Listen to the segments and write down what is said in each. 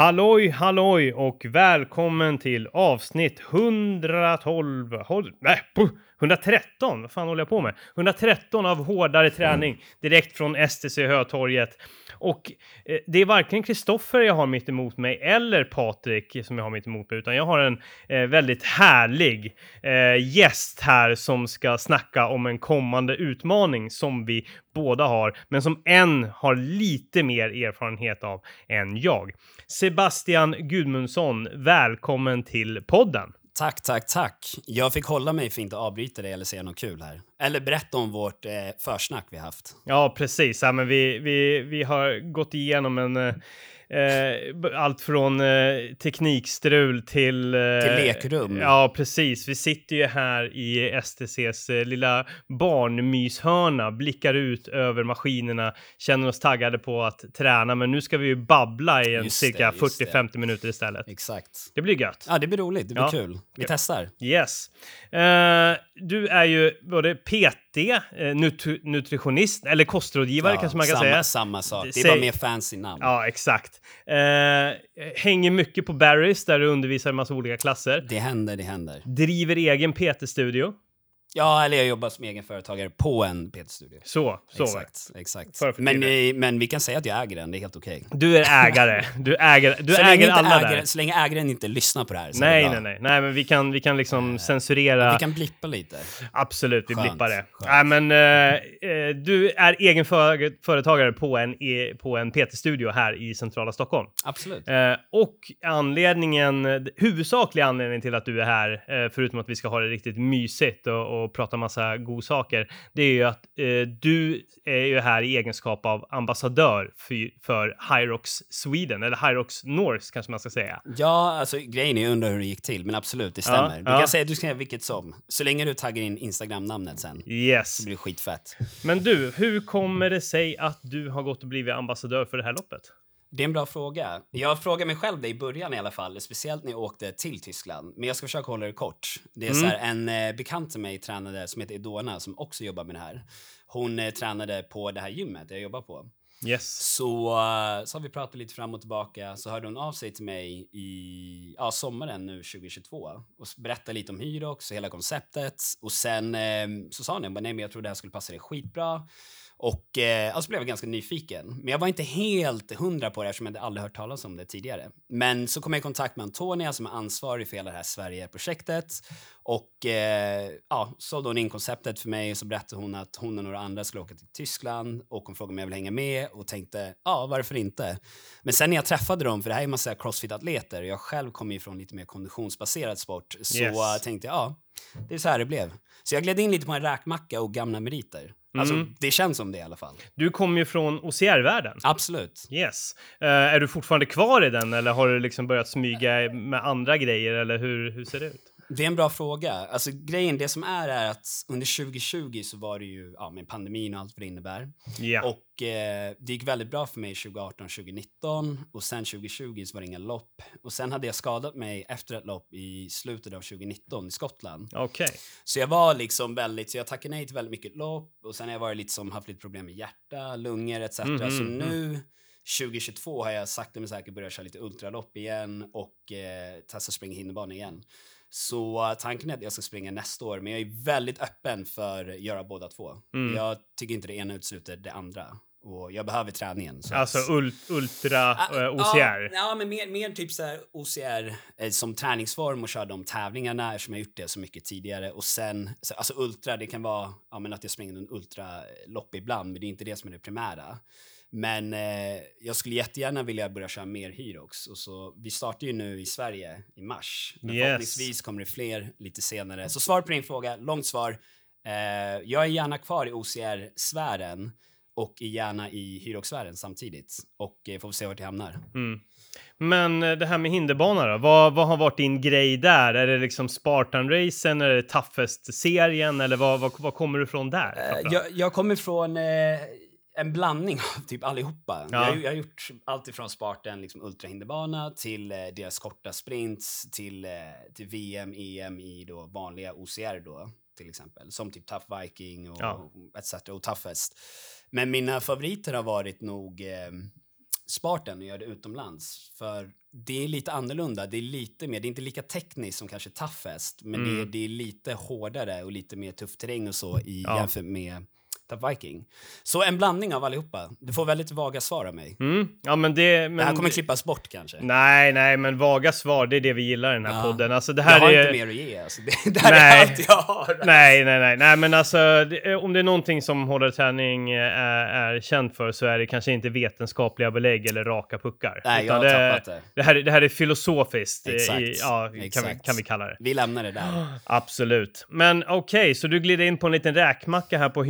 Halloj, halloj och välkommen till avsnitt 112. Håll, nej, 113. Vad fan håller jag på med? 113 av hårdare träning direkt från STC Hötorget. Och eh, det är varken Kristoffer jag har mitt emot mig eller Patrik som jag har mitt emot mig, utan jag har en eh, väldigt härlig eh, gäst här som ska snacka om en kommande utmaning som vi båda har, men som en har lite mer erfarenhet av än jag. Sebastian Gudmundsson, välkommen till podden. Tack, tack, tack. Jag fick hålla mig för att inte avbryta dig eller säga något kul här. Eller berätta om vårt eh, försnack vi haft. Ja, precis. Ja, men vi, vi, vi har gått igenom en eh, eh, allt från eh, teknikstrul till... Eh, till lekrum. Ja, precis. Vi sitter ju här i STCs eh, lilla barnmyshörna, blickar ut över maskinerna, känner oss taggade på att träna, men nu ska vi ju babbla i en cirka 40-50 minuter istället. Exakt. Det blir gött. Ja, det blir roligt. Det blir ja. kul. Vi ja. testar. Yes. Eh, du är ju både PT, eh, nut nutritionist, eller kostrådgivare ja, kanske man kan samma, säga. Samma sak. Det är Säg... bara mer fancy namn. Ja, exakt. Eh, hänger mycket på Barrys där du undervisar en massa olika klasser. Det händer, det händer. Driver egen PT-studio. Ja, eller jag jobbar som egenföretagare på en PT-studio. Så, så. Exakt, exakt. Men, eh, men vi kan säga att jag äger den, det är helt okej. Okay. Du är ägare. Du äger, du så äger alla äger, där. Så länge ägaren inte lyssnar på det här. nej, nej, nej, nej. men vi kan, vi kan liksom uh, censurera. Vi kan blippa lite. Absolut, vi Skönt. blippar det. Nej, men uh, du är egenföretagare på en, e, på en PT-studio här i centrala Stockholm. Absolut. Uh, och anledningen, huvudsakliga anledningen till att du är här, förutom att vi ska ha det riktigt mysigt och, och prata massa godsaker, det är ju att eh, du är ju här i egenskap av ambassadör för, för Hyrox Sweden, eller Hyrox North kanske man ska säga. Ja, alltså grejen är, jag undrar hur det gick till, men absolut, det stämmer. Ja, Vi kan säga att du ska säga vilket som, så länge du taggar in Instagram-namnet sen. Yes. Så blir det skitfett. Men du, hur kommer det sig att du har gått och blivit ambassadör för det här loppet? Det är en bra fråga. Jag frågade mig själv det i början i alla fall, speciellt när jag åkte till Tyskland. Men jag ska försöka hålla det kort. Det är mm. så här, en eh, bekant till mig tränade som heter Idona som också jobbar med det här. Hon eh, tränade på det här gymmet jag jobbar på. Yes. Så, uh, så har vi pratat lite fram och tillbaka. Så hörde hon av sig till mig i ja, sommaren nu 2022 och berättade lite om Hyrox och hela konceptet. Och sen eh, så sa hon, nej men jag tror det här skulle passa dig skitbra. Och eh, alltså blev jag ganska nyfiken. Men jag var inte helt hundra på det eftersom jag aldrig hört talas om det tidigare. Men så kom jag i kontakt med Antonia som är ansvarig för hela det här Sverige-projektet. Och eh, ja, sålde hon in konceptet för mig och så berättade hon att hon och några andra skulle åka till Tyskland och hon frågade om jag vill hänga med och tänkte ja, varför inte? Men sen när jag träffade dem, för det här är en massa crossfit-atleter och jag själv kommer ju från lite mer konditionsbaserad sport, så yes. tänkte jag ja, det är så här det blev. Så jag gled in lite på en räkmacka och gamla meriter. Alltså, mm. det känns som det i alla fall. Du kommer ju från OCR-världen. Absolut. Yes. Uh, är du fortfarande kvar i den eller har du liksom börjat smyga med andra grejer eller hur, hur ser det ut? Det är en bra fråga. Alltså grejen, det som är är att under 2020 så var det ju ja, med pandemin och allt vad det innebär. Yeah. Och eh, det gick väldigt bra för mig 2018, 2019 och sen 2020 så var det inga lopp. Och sen hade jag skadat mig efter ett lopp i slutet av 2019 i Skottland. Okay. Så jag var liksom väldigt, så jag tackade nej till väldigt mycket lopp och sen har jag varit lite som haft lite problem med hjärta, lungor etc. Mm, mm, så mm. nu 2022 har jag sakta men säkert börjat köra lite ultralopp igen och eh, testa springa hinderbana igen. Så tanken är att jag ska springa nästa år, men jag är väldigt öppen för att göra båda två. Mm. Jag tycker inte det ena utesluter det andra. Och jag behöver träningen. alltså att... ult ultra uh, äh, OCR? Ja, ja, men mer, mer typ så OCR eh, som träningsform och köra de tävlingarna eftersom jag gjort det så mycket tidigare. Och sen, så, alltså ultra, det kan vara ja, men att jag springer en ultralopp ibland, men det är inte det som är det primära. Men eh, jag skulle jättegärna vilja börja köra mer Hyrox. Och så, vi startar ju nu i Sverige i mars. Men yes. förhoppningsvis kommer det fler lite senare. Så svar på din fråga, långt svar. Eh, jag är gärna kvar i OCR-sfären och gärna i Hyrox-sfären samtidigt. Och eh, får se vart jag hamnar. Mm. Men eh, det här med hinderbana då? Vad, vad har varit din grej där? Är det liksom Spartan-racen, är det Toughest-serien eller vad, vad, vad, kommer du från där? Uh, jag, jag kommer från eh, en blandning av typ allihopa. Ja. Jag, jag har gjort allt ifrån Spartan, liksom ultrahinderbana, till eh, deras korta sprints, till, eh, till VM, EM i då vanliga OCR då, till exempel. Som typ Tough Viking och ja. etc. och Toughest. Men mina favoriter har varit nog eh, Spartan och göra det utomlands. För det är lite annorlunda. Det är lite mer, det är inte lika tekniskt som kanske Toughest, men Mm. det, är, det är lite hårdare och lite mer tuff terräng och så i Ja. jämfört med Tough Viking. Så en blandning av allihopa. Du får väldigt vaga svar av mig. Mm. Ja, men det... Men det här kommer klippas bort kanske. Nej, nej, men vaga svar, det är det vi gillar i den här Ja. podden. Alltså, det jag här har är... inte mer att ge. Alltså. Det, det här Nej. är allt jag har. Nej, nej, nej, nej, men alltså det, om det är någonting som hårdare träning eh, är, är känt för så är det kanske inte vetenskapliga belägg eller raka puckar. Nej, jag har det, tappat det. det, här, är- det här är filosofiskt, eh, Exakt, I, ja, Kan, vi, exakt. kan vi kalla det. Vi lämnar det där. Absolut. Men okej, så du glider in på en liten räkmacka här på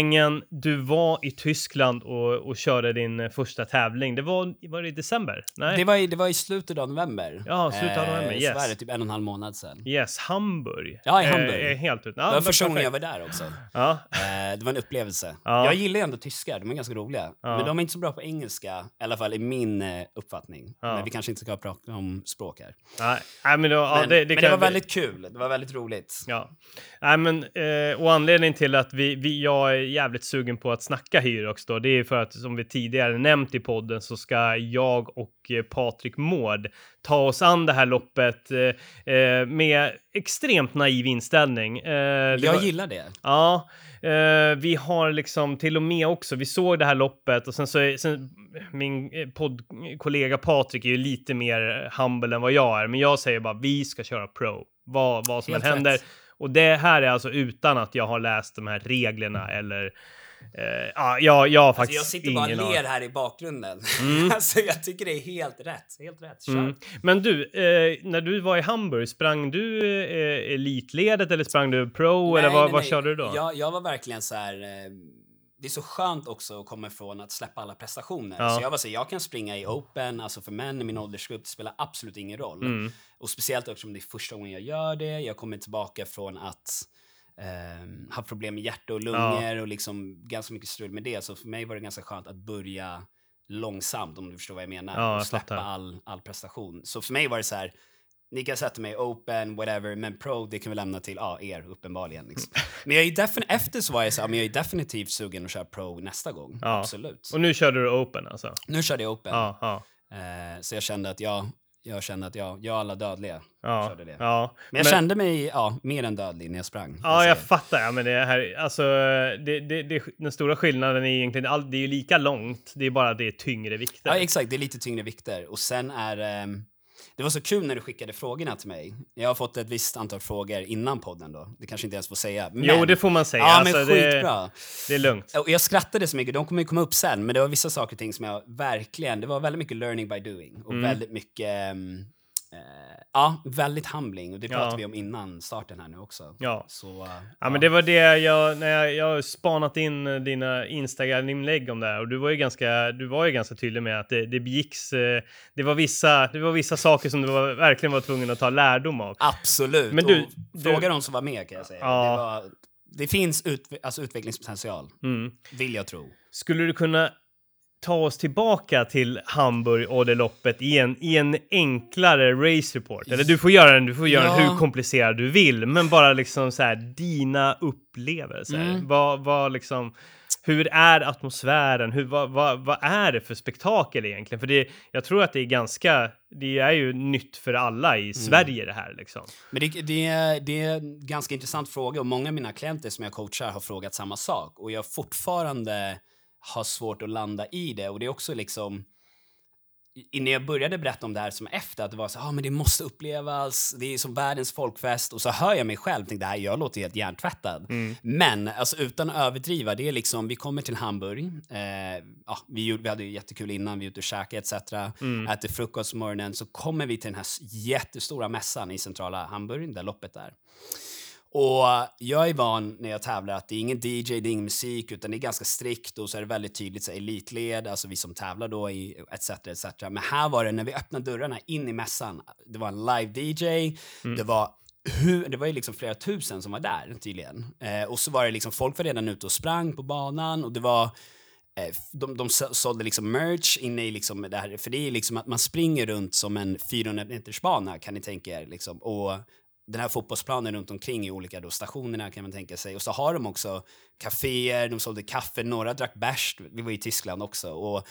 Hyrox-svängen. Du var i Tyskland och, och körde din eh, första tävling. Det var, var det i december? Nej? Det var, i, det var i slutet av november. Ja, slutet av november, Så yes. var det typ en och en halv månad sedan. Yes, Hamburg. Ja, i Eh, Hamburg. eh, helt ut. Ja, det var första gången jag var där också. Ja, Eh, det var en upplevelse. Ja. Jag gillar ändå tyskar, de är ganska roliga. Ja. Men de är inte så bra på engelska, i alla fall i min eh, uppfattning. Ja. Men vi kanske inte ska prata om språk här. nej, nej, men, då, ja, Men, det, det, men det var väldigt kul, det var väldigt roligt. Ja, nej men eh, och anledningen till att vi, vi, jag jävligt sugen på att snacka Hyrox då, det är för att som vi tidigare nämnt i podden så ska jag och eh, Patrik Mård ta oss an det här loppet eh, eh, med extremt naiv inställning. Eh, Jag var- gillar det. Ja, eh, vi har liksom till och med också, vi såg det här loppet och sen så sen, min eh, poddkollega Patrik är ju lite mer humble än vad jag är, men jag säger bara vi ska köra pro, vad, vad som än Helt händer. rätt. Och det här är alltså utan att jag har läst de här reglerna eller eh, ja, jag, jag har Alltså, faktiskt jag sitter bara och ler här i bakgrunden. Mm. alltså, jag tycker det är helt rätt. Helt rätt. Mm. Men du, eh, när du var i Hamburg, sprang du eh, elitledet eller sprang du pro eller Nej, vad, nej, vad nej. körde du då? Jag, jag var verkligen så här... Eh, det är så skönt också att komma ifrån att släppa alla prestationer. Ja. Så jag var så jag kan springa i open, alltså för män i min åldersgrupp, det spelar absolut ingen roll. Mm. Och speciellt eftersom det är första gången jag gör det. Jag kommer tillbaka från att eh, ha problem med hjärta och lungor och liksom ganska mycket strul med det. Så för mig var det ganska skönt att börja långsamt, om du förstår vad jag menar. Ja, jag och släppa fattar. all, all prestation. Så för mig var det så här, ni kan sätta mig open, whatever, men pro, det kan vi lämna till ja, er uppenbarligen. Liksom. Men jag är efter så var jag så här, men jag är definitivt sugen att köra pro nästa gång. Ja. Absolut. Och nu körde du open alltså? Nu körde jag open. Ja, ja. Eh, så jag kände att jag, jag kände att jag, jag alla dödliga Ja, körde det. ja. Men jag kände mig ja, mer än dödlig när jag sprang. Ja, jag säger. fattar. Ja, men det här, alltså, det, det, det, den stora skillnaden är egentligen, all, det är ju lika långt, det är bara det är tyngre vikter. ja, exakt. Det är lite tyngre vikter. Och sen är ehm, det var så kul när du skickade frågorna till mig. Jag har fått ett visst antal frågor innan podden då. Det kanske inte ens får säga. Men, Jo, det får man säga. Ja, alltså, men det, skitbra. det är lugnt. Och jag skrattade så mycket, de kommer ju komma upp sen, men det var vissa saker och ting som jag verkligen, det var väldigt mycket learning by doing och Mm. väldigt mycket, eh, ja, väldigt humbling och det Ja. pratade vi om innan starten här nu också. Ja. Så, eh, Ja, men det var det jag, när jag, jag spanat in eh, dina Instagram-inlägg om det här och du var ju ganska, du var ju ganska tydlig med att det, det begicks, eh, det var vissa, det var vissa saker som du var, verkligen var tvungen att ta lärdom av. Absolut. Men du- och du- fråga de som var med kan jag säga. Ja. Det, var, det finns ut, alltså utvecklingspotential, Mm. vill jag tro. Skulle du kunna ta oss tillbaka till Hamburg och det loppet i en, i en enklare race report? Eller du får göra den, du får göra den Ja. hur komplicerad du vill, men bara liksom så här dina upplevelser. Mm. Vad, vad liksom, hur är atmosfären? Hur, vad, vad, vad är det för spektakel egentligen? För det, jag tror att det är ganska, det är ju nytt för alla Mm. i Sverige det här liksom. Men det, det, är, det är en ganska intressant fråga och många av mina klienter som jag coachar har frågat samma sak och jag fortfarande har svårt att landa i det och det är också liksom i- när jag började berätta om det här som efter, att det var så ah, men det måste upplevas, det är som världens folkfest och så hör jag mig själv tänka, det här, jag låter helt hjärntvättad. Men alltså utan att överdriva, det är liksom, vi kommer till Hamburg, eh, ja, vi, vi hade ju jättekul innan, vi är ute och käkade etc. Äter frukost på morgonen, så kommer vi till den här jättestora mässan i centrala Hamburg, där loppet är. Och jag är van när jag tävlar att det är ingen DJ, det är ingen musik, utan det är ganska strikt och så är det väldigt tydligt så här, elitled, alltså vi som tävlar då i etc. etc. Men här var det när vi öppnade dörrarna in i mässan, det var en live DJ, det var hur, det var ju liksom flera tusen som var där tydligen. Eh, och så var det liksom, folk var redan ute och sprang på banan och det var eh, de, de så- sålde liksom merch inne i liksom det här, för det är liksom att man springer runt som en 400 meters bana kan ni tänka er liksom. Och den här fotbollsplanen runt omkring i olika då stationerna kan man tänka sig. Och så har de också kaféer, de sålde kaffe, några drack bärs. Vi var i Tyskland också. Och, eh,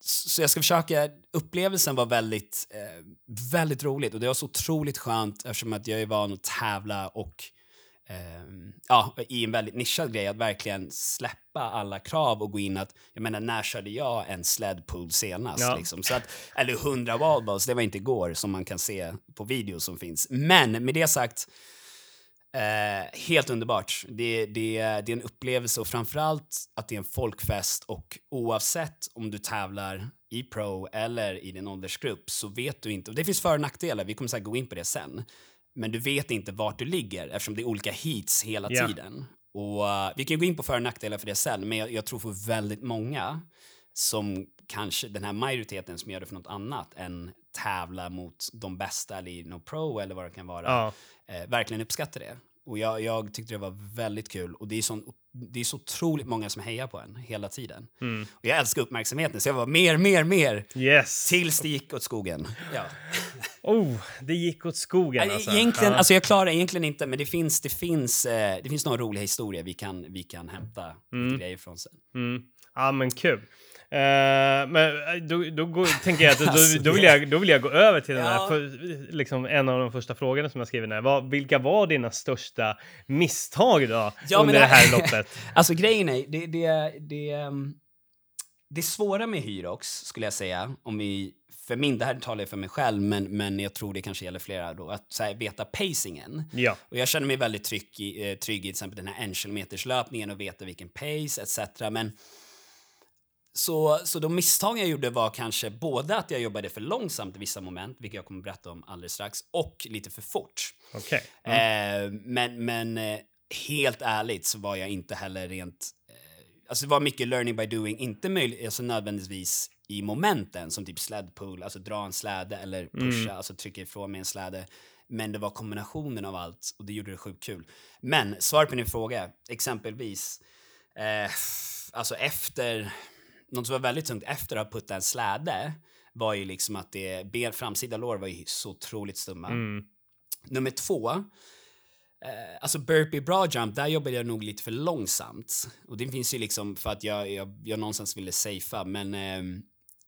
så jag ska försöka, upplevelsen var väldigt, eh, väldigt roligt och det var så otroligt skönt eftersom att jag är van att tävla och eh, ja, i en väldigt nischad grej att verkligen släppa alla krav och gå in att, jag menar när körde jag en sled pull senast? Ja. Liksom? Så att, eller 100 wallballs, det var inte igår som man kan se på video som finns. Men med det sagt, Eh, helt underbart. Det, det, det är en upplevelse och framförallt att det är en folkfest och oavsett om du tävlar i pro eller i din åldersgrupp så vet du inte, och det finns för och nackdelar, vi kommer säkert gå in på det sen, men du vet inte vart du ligger eftersom det är olika heats hela Ja. tiden. Och eh, vi kan gå in på för och nackdelar för det sen, men jag, jag tror för väldigt många som kanske den här majoriteten som gör det för något annat än tävla mot de bästa eller i no pro eller vad det kan vara eh, verkligen uppskattar det. Och jag, jag tyckte det var väldigt kul och det är, sån, det är så otroligt många som hejar på en hela tiden. Mm. Och jag älskar uppmärksamheten så jag var mer, mer, mer Yes. tills det gick åt skogen. Ja. Oh, det gick åt skogen alltså. Egentligen, Ja. alltså jag klarar egentligen inte men det finns, det finns, eh, det finns några roliga historier vi kan, vi kan hämta lite grejer från sen. Mm. Ja, men kul. Eh, men eh, då, då går, tänker jag att då, Alltså, då, vill jag, då vill jag gå över till den här, Ja. för, liksom en av de första frågorna som jag skrivit ner. Vad, vilka var dina största misstag då Ja, under det här- loppet? Alltså grejen är, det, det, det, ehm, det svåra med Hyrox skulle jag säga, om vi, för min, det här talar jag för mig själv, men, men jag tror det kanske gäller flera då, att så här, veta pacingen. Ja. Och jag känner mig väldigt trygg i, eh, trygg i till exempel den här en kilometers löpningen och veta vilken pace etc. Men så, så de misstag jag gjorde var kanske både att jag jobbade för långsamt i vissa moment, vilket jag kommer berätta om alldeles strax, och lite för fort. Okej. Eh, men men eh, helt ärligt så var jag inte heller rent... Eh, alltså det var mycket learning by doing, inte möjligt, alltså nödvändigtvis i momenten som typ sled pull, alltså dra en släde eller pusha, alltså trycka ifrån mig en släde. Men det var kombinationen av allt och det gjorde det sjukt kul. Men svar på din fråga, exempelvis, eh, alltså efter, något som var väldigt tungt efter att ha puttat en släde var ju liksom att det, ben, framsida lår var ju så otroligt stumma. Mm. Nummer två, eh, alltså burpee bra jump, där jobbade jag nog lite för långsamt. Och det finns ju liksom för att jag, jag, jag någonstans ville safea, men eh,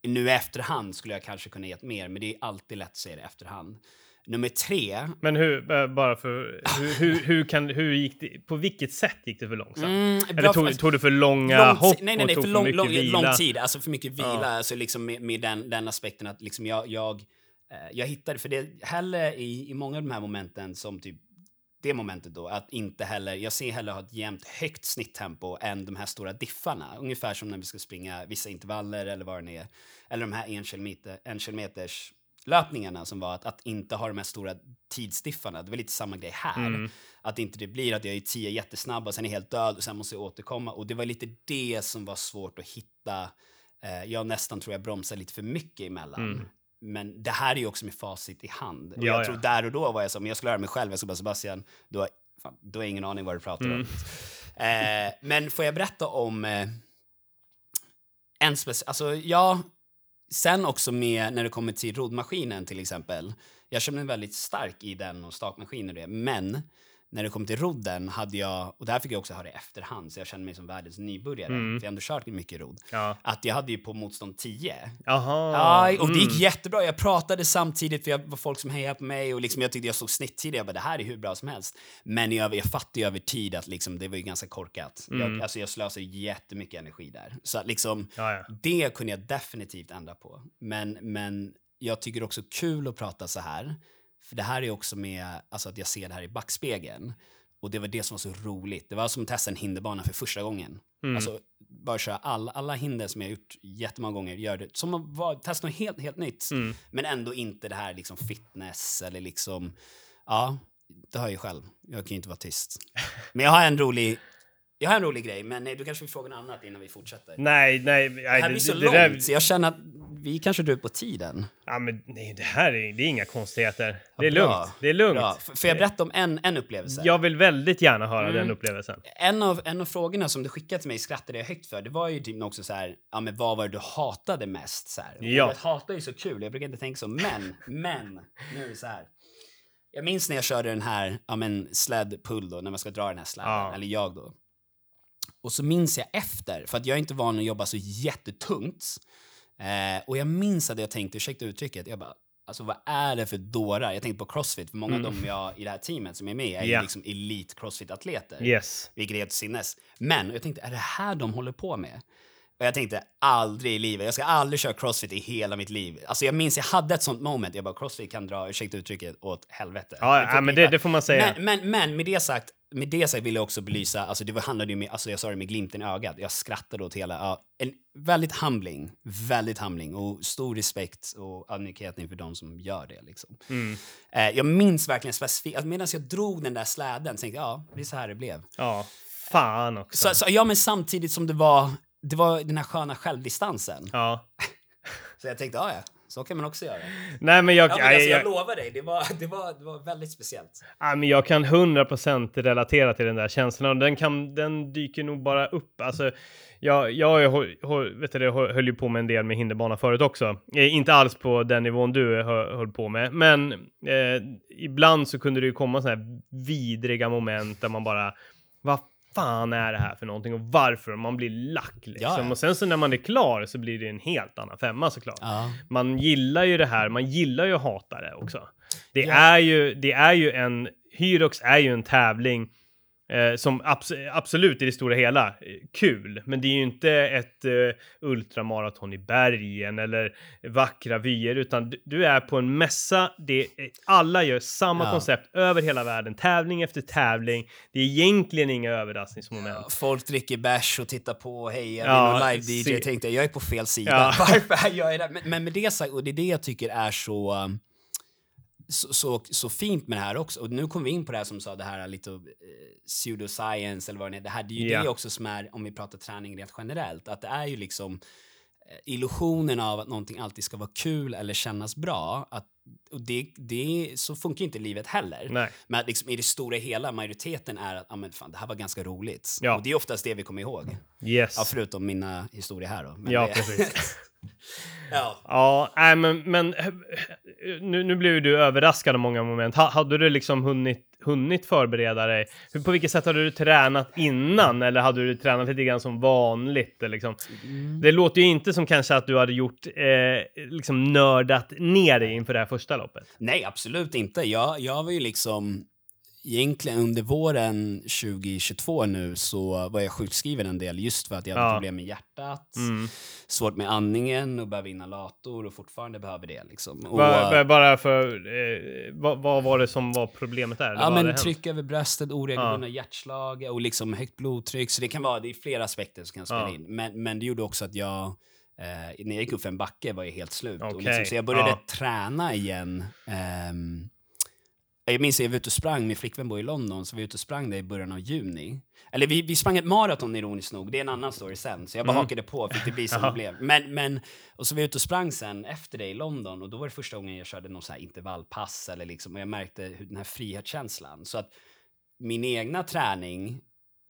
nu i efterhand skulle jag kanske kunna gett mer, men det är alltid lätt att säga det i efterhand. Nummer tre, Men hur, eh, bara för, hur, hur, hur, kan, hur gick det, på vilket sätt gick det för långsamt? mm, Eller tog, för- tog du för långa lång hopp nej, nej, nej, för för lång, mycket lång, lång tid, alltså för mycket vila, Ja. alltså liksom med, med den, den aspekten att liksom jag, jag, eh, jag hittade, för det hellre i, i många av de här momenten som typ det momentet då, att inte heller, jag ser hellre ha ett jämnt högt snitttempo än de här stora diffarna. Ungefär som när vi ska springa vissa intervaller eller vad det är. Eller de här en, kilometer, en kilometers löpningarna som var att, att inte ha de här stora tidsdiffarna. Det var lite samma grej här. Mm. Att inte det blir att jag är tio jättesnabb och sen är helt död och sen måste jag återkomma. Och det var lite det som var svårt att hitta. Eh, jag nästan tror jag bromsade lite för mycket emellan. Mm. Men det här är ju också med facit i hand. Och Ja, jag ja. tror där och då var jag så, men jag skulle höra mig själv, jag skulle bara Sebastian, du har, fan, du har ingen aning vad du pratar Mm. om. Eh, men får jag berätta om eh, en speciell, alltså ja, sen också med när det kommer till roddmaskinen till exempel. Jag känner mig väldigt stark i den och stakmaskinen och det, men när det kom till rodden hade jag, och det här fick jag också höra i efterhand, så jag kände mig som världens nybörjare, Mm. för jag har ändå kört mycket rodd, Ja. att jag hade ju på motstånd 10. Jaha. Ja, och det gick Mm. jättebra. Jag pratade samtidigt, för jag var folk som hejade på mig och liksom jag tyckte jag såg snittidig. Jag bara, det här är hur bra som helst. Men jag, jag fattade ju över tid att liksom, det var ju ganska korkat. Mm. Jag, alltså jag slösade jättemycket energi där. Så att liksom, Ja, ja. det kunde jag definitivt ändra på. Men, men jag tycker också kul att prata så här. För det här är också med alltså att jag ser det här i backspegeln. Och det var det som var så roligt. Det var som att testa en hinderbana för första gången. Mm. Alltså, bara köra alla, alla hinder som jag gjort jättemånga gånger, gör det som att testa något helt, helt nytt. Mm. Men ändå inte det här liksom fitness eller liksom, ja, det har jag ju själv. Jag kan ju inte vara tyst. Men jag har en rolig, jag har en rolig grej, men nej, du kanske vill fråga något annat innan vi fortsätter. Nej, nej. nej det här blir så det, långt, där- så jag känner att vi kanske drar ut på tiden. Ja, men nej, det här är, det är inga konstigheter. Det är bra. lugnt. Det är lugnt. Bra. F- Får jag berätta om en, en upplevelse? Jag vill väldigt gärna höra Mm. den upplevelsen. En av, en av frågorna som du skickade till mig skrattade jag högt för. Det var ju typ också så här, ja men vad var det du hatade mest? Så här. Ja. Att hata är ju så kul, jag brukar inte tänka så. Men, men, nu är det så här. Jag minns när jag körde den här, ja men sled pull då, när man ska dra den här släden, Ja. eller jag då. Och så minns jag efter, för att jag är inte van att jobba så jättetungt. Eh, och jag minns att jag tänkte, ursäkta uttrycket, jag bara, alltså vad är det för dårar? Jag tänkte på crossfit, för många Mm. av dem jag i det här teamet som är med är ju liksom elit crossfit-atleter. Yes. Vilket är helt sinnes. Men jag tänkte, är det här de håller på med? Och jag tänkte, aldrig i livet. Jag ska aldrig köra crossfit i hela mitt liv. Alltså jag minns, jag hade ett sånt moment. Jag bara, crossfit kan dra, ursäkta uttrycket, åt helvete. Ja, ja, men det, det får man säga. men, men, men med det sagt, med det sagt vill jag också belysa, alltså det handlade ju med, alltså jag sa det med glimten i ögat, jag skrattade åt hela, ja, en väldigt humbling, väldigt humbling och stor respekt och ödmjukhet inför de som gör det liksom. Mm. Eh, jag minns verkligen specifikt, alltså medan jag drog den där släden tänkte jag, ja, det är så här det blev. Ja, fan också. Så, så, ja, men samtidigt som det var, det var den här sköna självdistansen. Ja. Så jag tänkte, ja, ja, så kan man också göra. Nej, men jag, Ja, men jag, alltså, jag jag, lovar dig, det var, det var, det var väldigt speciellt. ja, men jag kan 100% relatera till den där känslan och den, kan, den dyker nog bara upp. Alltså, jag, jag vet du, höll ju på med en del med hinderbana förut också. Eh, inte alls på den nivån du hö- höll på med, men eh, ibland så kunde det ju komma sådana här vidriga moment där man bara, vad fan är det här för någonting och varför? Och Man blir lack liksom. Ja, ja. Och sen så när man är klar så blir det en helt annan femma såklart. Ja. man gillar ju det här, man gillar ju att hata det också. Det är ju, det är ju en, Hyrox är ju en tävling eh, som abs- absolut i det stora hela eh, kul, men det är ju inte ett eh, ultramaraton i bergen eller vackra vyer, utan du, du är på en mässa, det är, alla gör samma Ja. koncept över hela världen, tävling efter tävling. Det är egentligen inga överraskningsmoment. Folk dricker bärs och tittar på och hejar. Ja, Ja, live-DJ. se- Jag tänkte, jag är på fel sida. Ja. Varför är jag är där? Men, men med det sagt, och det är det jag tycker är så, um, så, så, så fint med det här också. Och nu kommer vi in på det här som sa, det här lite uh, pseudoscience eller vad det är. Det här det är ju Ja. det också som är, om vi pratar träning rent generellt, att det är ju liksom eh, illusionen av att någonting alltid ska vara kul eller kännas bra. Att, och det, det, så funkar inte livet heller. Nej. Men att liksom i det stora hela, majoriteten är att ah, men fan, det här var ganska roligt. Ja. Och det är oftast det vi kommer ihåg. Yes. Ja, förutom mina historier här då. Men Ja, det, precis. ja. Ja, nej, men, men eh, nu, nu blev ju du överraskad av många moment. Ha, hade du liksom hunnit, hunnit förbereda dig? Hur, på vilket sätt hade du tränat innan? Eller hade du tränat lite grann som vanligt? Liksom? Det låter ju inte som kanske att du hade gjort, eh, liksom nördat ner dig inför det här första loppet. Nej, absolut inte. Jag, jag var ju liksom... Egentligen under våren 2022 nu så var jag sjukskriven en del just för att jag hade Ja. problem med hjärtat, Mm. svårt med andningen och behöver inhalator och fortfarande behöver det. Liksom. Va, bara för, eh, vad, vad var det som var problemet där? Ja, men tryck över bröstet, oregelbundna hjärtslag och liksom högt blodtryck. Så det kan vara, det är flera aspekter som kan spela Ja. in. Men, men det gjorde också att jag, eh, när jag gick upp för en backe var jag helt slut. Okej, liksom, så jag började ja. träna igen. Ehm, jag minns att jag var ute och sprang, min flickvän bor i London, så vi var ute och sprang där i början av juni. Eller vi, vi sprang ett maraton ironiskt nog, det är en annan story sen. Så jag bara Mm. hakade på, fick det bli som det blev. Men, men, och så var vi ute och sprang sen efter det i London och då var det första gången jag körde någon så intervallpass eller liksom, och jag märkte hur den här frihetskänslan. Så att min egna träning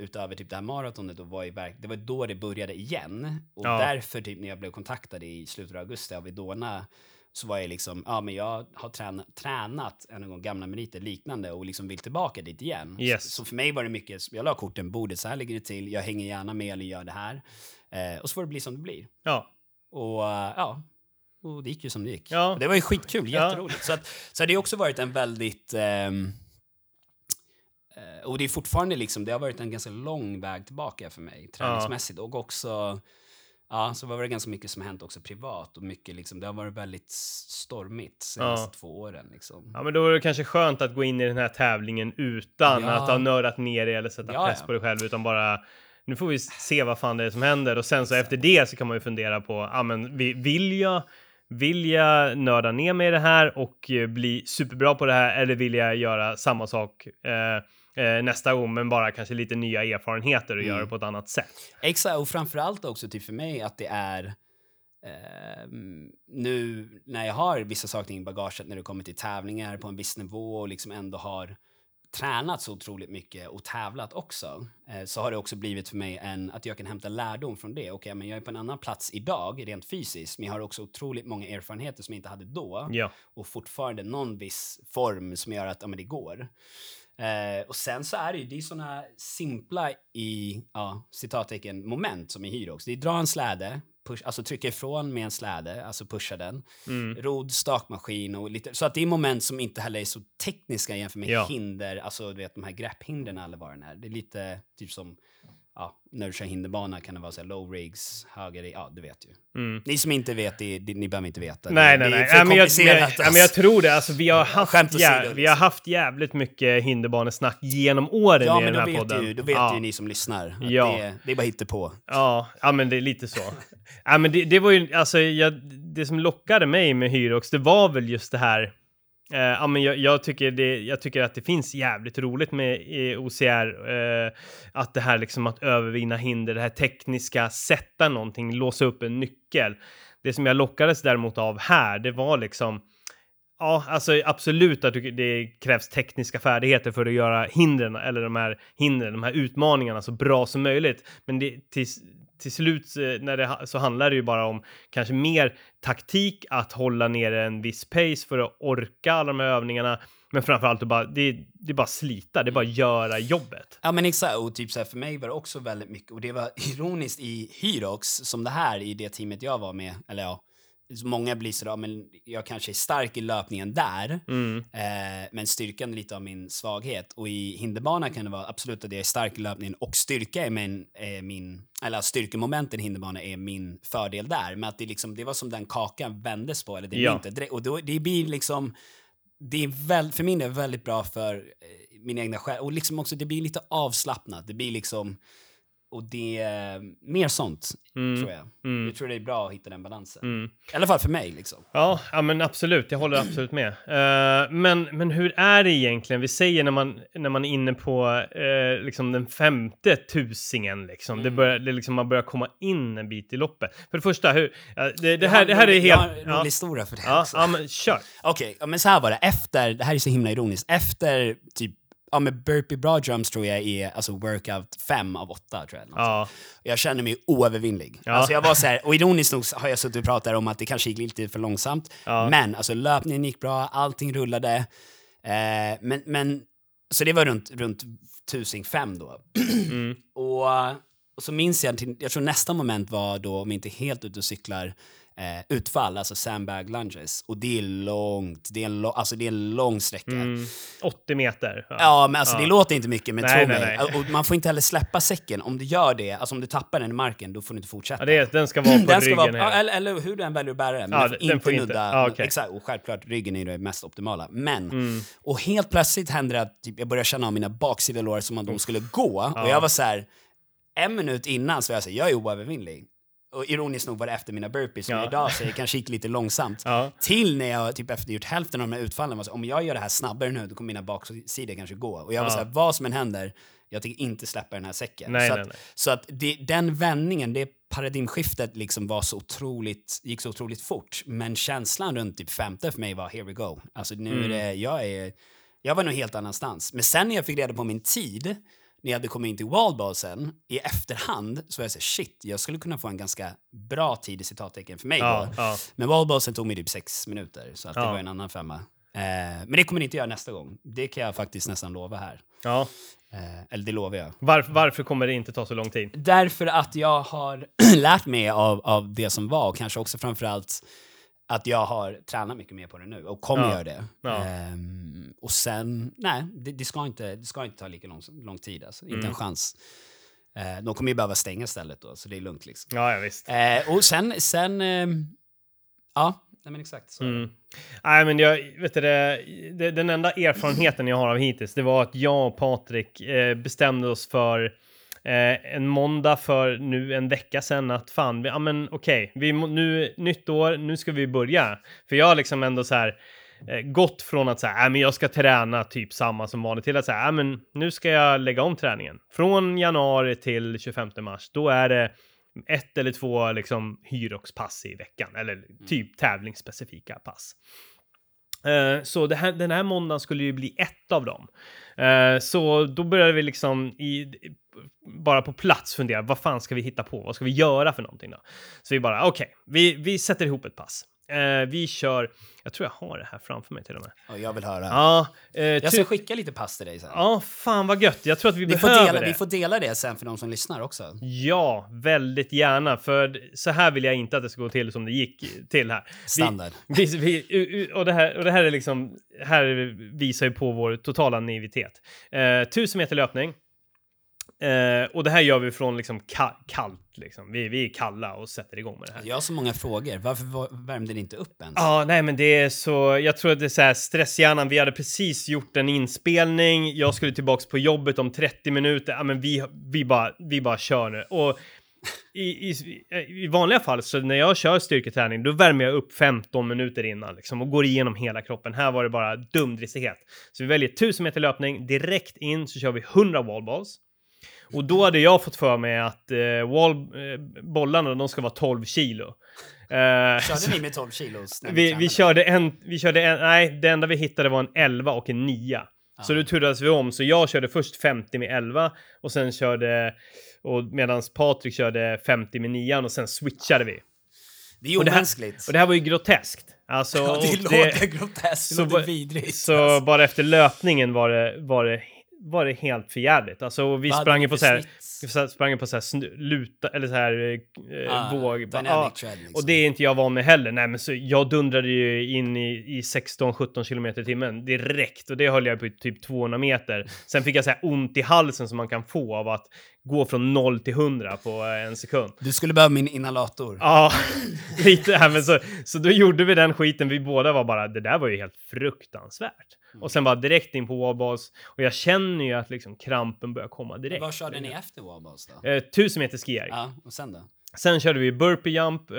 utöver typ det här maratonet då var verk- det var då det började igen. Och Ja. därför typ när jag blev kontaktad i slutet av augusti av Idona så var jag liksom, ja men jag har tränat, tränat en gång gamla meriter liknande och liksom vill tillbaka dit igen. Yes. Så, så för mig var det mycket, jag la korten bordet, så här ligger det till, jag hänger gärna med eller gör det här. Eh, och så får det bli som det blir. Ja, Och eh, ja, och det gick ju som det gick. Ja. Och det var ju skitkul, Ja. jätteroligt. Så, att, så har det också varit en väldigt... ehm, eh, och det är fortfarande liksom, det har varit en ganska lång väg tillbaka för mig träningsmässigt. Och också, ja, så var det ganska mycket som hänt också privat. Och mycket liksom, det har varit väldigt stormigt senaste Ja. två åren. Liksom. Ja, men då är det kanske skönt att gå in i den här tävlingen utan Ja. att ha nördat ner dig eller sätta Ja, press på dig själv, utan bara nu får vi se vad fan det är som händer och sen så efter det så kan man ju fundera på, ja men vi- vill jag vill jag nörda ner mig i det här och eh, bli superbra på det här eller vill jag göra samma sak eh, eh, nästa gång men bara kanske lite nya erfarenheter och Mm. göra det på ett annat sätt. Exakt, och framförallt också till för mig att det är ehm, nu när jag har vissa saker i bagaget när det kommer till tävlingar på en viss nivå och liksom ändå har tränat så otroligt mycket och tävlat också eh, så har det också blivit för mig en, att jag kan hämta lärdom från det. Okej, men jag är på en annan plats idag rent fysiskt men jag har också otroligt många erfarenheter som jag inte hade då Ja, och fortfarande någon viss form som gör att ja, men det går. Eh, och sen så är det ju det är såna simpla i ja, citattecken moment som i Hyrox. Det är dra en släde, push, alltså trycka ifrån med en släde, alltså pusha den. Mm. Rod, stakmaskin och lite, så att det är moment som inte heller är så tekniska jämfört med Ja. hinder, alltså du vet de här grepphindren eller vad det är. Det är lite typ som, ja, när du kör hinderbana kan det vara så här low rigs, höger, ja du vet ju. Mm. Ni som inte vet, det, det, ni behöver inte veta. Nej, det, nej, nej. Ja, men, jag, men, komplicerat, ja, men jag tror det. Alltså, vi, har Skämt haft, åsido, jä- liksom. vi har haft jävligt mycket hinderbanesnack genom åren Ja, i den här vet, podden. ju, då vet ja. ju ni som lyssnar att Ja. det, det är bara på. Ja, ja, men det är lite så. ja, men det, det var ju, alltså, jag, det som lockade mig med Hyrox, det var väl just det här. Eh, ja, men jag, jag, tycker det, jag tycker att det finns jävligt roligt med eh, OCR. Eh, att det här liksom att övervinna hinder, det här tekniska, sätta någonting, låsa upp en nyckel. Det som jag lockades däremot av här, det var liksom Ja, alltså absolut att det krävs tekniska färdigheter för att göra hindren eller de här hindren, de här utmaningarna så bra som möjligt. Men det, till, till slut eh, när det, så handlar det ju bara om kanske mer taktik, att hålla nere en viss pace för att orka alla de här övningarna. Men framförallt att bara, det, det är bara slita, det är bara göra jobbet. Ja men exakt, och typ så här, för mig var det också väldigt mycket, och det var ironiskt i Hyrox, som det här i det teamet jag var med, eller ja, många blir så, ja, men jag kanske är stark i löpningen där, Mm. eh, men styrkan är lite av min svaghet. Och i hinderbana kan det vara absolut att jag är stark i löpningen och styrka är min, är min eller styrkemomenten i hinderbana är min fördel där. Men att det, liksom, det var som den kakan vändes på, eller det Ja. inte. Och då, det blir liksom, det är väl, för min del väldigt bra för eh, min egna själ. Och liksom också, det blir lite avslappnat. Det blir liksom, och det är mer sånt, Mm. tror jag. Mm. Jag tror det är bra att hitta den balansen. Mm. I alla fall för mig liksom. Ja, ja, men absolut. Jag håller absolut med. Eh, men, men hur är det egentligen? Vi säger när man, när man är inne på eh, liksom den femte tusingen, liksom. Det Mm. börjar, det liksom, man börjar komma in en bit i loppet. För det första, hur, ja, det, det, här, det här är Jag har helt... en rolig Ja, historia för det ja, ja, men kör. Okej, ja, men så här var det. Efter, det här är så himla ironiskt, efter typ, ja men burpee bra drums tror jag är alltså workout fem av åtta tror jag. Ja, Jag känner mig oövervinnlig. Ja. Alltså jag var så här, och ironiskt nog har jag suttit och pratat om att det kanske gick lite för långsamt. Ja. Men alltså löpningen gick bra, allting rullade. Eh, men, men, så det var runt, runt tusing fem då. mm, Och, och så minns jag, till, jag tror nästa moment var då, om jag inte helt ute och cyklar, eh, utfall, alltså sandbag lunges. Och det är långt, det är en, alltså det är en lång sträcka. mm, 80 meter. Ja, men alltså Ja. det låter inte mycket, men Nej, tro nej, mig. nej. Och man får inte heller släppa säcken. Om du gör det, alltså om du tappar den i marken, då får du inte fortsätta. Ja, det, den ska vara på den ryggen. vara, ja, eller, eller hur du än väljer att bära den. Men Ja, den inte får inte. nudda. Ja, okej. Exakt, och självklart ryggen är det mest optimala. Men, Mm. och helt plötsligt hände det att typ, jag började känna av mina baksidolår som att de skulle gå. Ja. Och jag var så här, en minut innan så var jag så här, jag är oövervinnlig. Och ironiskt nog var det efter mina burpees, som Ja. idag säger kanske gick lite långsamt. Ja. Till när jag typ efter gjort hälften av de här utfallen var så, om jag gör det här snabbare nu, då kommer mina baksidor kanske gå. Och jag var Ja. så här, vad som än händer, jag tänker inte släppa den här säcken. Nej, så nej, att, nej. så att det, den vändningen, det paradigmskiftet liksom var så otroligt, gick så otroligt fort. Men känslan runt typ femte för mig var here we go. Alltså nu Mm. är det, jag är, jag var nog helt annanstans. Men sen när jag fick reda på min tid, när jag hade kommit in till wallballsen i efterhand, så var jag så här, shit, jag skulle kunna få en ganska bra tid i citattecken för mig Ja, då. ja. Men wallballsen tog mig typ sex minuter, så att det var en annan femma. Eh, men det kommer ni inte göra nästa gång. Det kan jag faktiskt nästan lova här. ja. Eh, eller det lovar jag. Varför, varför kommer det inte ta så lång tid? Därför att jag har lärt mig av, av det som var och kanske också framförallt att jag har tränat mycket mer på det nu och kommer Ja. göra det. Ja. Ehm, och sen, nej, det, det, ska inte, det ska inte ta lika lång, lång tid. Alltså. Inte Mm. en chans. Eh, de kommer ju behöva stänga stället då, så det är lugnt liksom. Ja, ja visst. Eh, och sen, sen ehm, ja, nej men exakt. Så. Mm. Nej, men jag vet du, det, det, den enda erfarenheten jag har av hittills, det var att jag och Patrik eh, bestämde oss för eh, en måndag för nu en vecka sedan att fan, vi, ja men okej, vi må- nu nytt år, nu ska vi börja. För jag har liksom ändå så här eh, gått från att säga, äh, men jag ska träna typ samma som vanligt till att säga, äh, men nu ska jag lägga om träningen. Från januari till 25 mars, då är det ett eller två liksom hyroxpass i veckan, eller typ tävlingsspecifika pass. Eh, Så här, den här måndagen skulle ju bli ett av dem. Eh, Så då började vi liksom i, bara på plats fundera, vad fan ska vi hitta på? Vad ska vi göra för någonting då? Så vi bara, okej, vi, vi sätter ihop ett pass. Eh, vi kör, jag tror jag har det här framför mig till och med. Och jag vill höra. Ja, eh, jag ska skicka lite pass till dig sen. ja, fan vad gött. Jag tror att vi, vi, får behöver dela, det. vi får dela det sen för de som lyssnar också. Ja, väldigt gärna. För så här vill jag inte att det ska gå till som det gick till här. Standard. Vi, vi, vi, och, det här, och det här är liksom, här visar ju på vår totala naivitet. Eh, 1000 meter löpning. Eh, och det här gör vi från liksom ka- kallt. Liksom. Vi, vi är kalla och sätter igång med det här. Jag har så många frågor. Varför va- värmde ni inte upp ens? Ja, nej, men det är så. Jag tror att det är så här stresshjärnan. Vi hade precis gjort en inspelning. Jag skulle tillbaks på jobbet om 30 minuter. Ja, men vi, vi bara, vi bara kör nu. Och i, i, i vanliga fall så när jag kör styrketräning, då värmer jag upp 15 minuter innan liksom och går igenom hela kroppen. Här var det bara dumdristighet. Så vi väljer 1000 meter löpning direkt in så kör vi 100 wallballs. Och då hade jag fått för mig att eh, wall, eh, bollarna, de ska vara 12 kilo. Eh, Körde ni med 12 kilos? vi, vi körde en, vi körde en, nej, det enda vi hittade var en 11 och en 9. Så Ja. då turades vi om, så jag körde först 50 med 11 och sen körde, och medan Patrik körde 50 med 9 och sen switchade vi. Det är och det omänskligt. Och det här var ju groteskt. Alltså, ja, det och låter groteskt. Det så låter vidrigt. så alltså. bara efter löpningen var det, var det, var det helt förjävligt. Alltså vi Vad sprang ju på så här, sprang på så här snu- luta, eller så här eh, Ah, våg. dynamic Ja, tread, liksom. Och det är inte jag van med heller. Nej, men så jag dundrade ju in i, i 16-17 kilometer i timmen direkt och det höll jag på typ 200 meter. Sen fick jag så här ont i halsen som man kan få av att gå från 0 till 100 på eh, en sekund. Du skulle behöva min inhalator. Ja, lite här, men så, så då gjorde vi den skiten. Vi båda var bara, det där var ju helt fruktansvärt. Och sen bara direkt in på wallballs. Och jag känner ju att liksom krampen börjar komma direkt. Vad körde ni efter wallballs då? Eh, 1000 meter skier. Ja, och sen då? Sen körde vi burpee jump eh,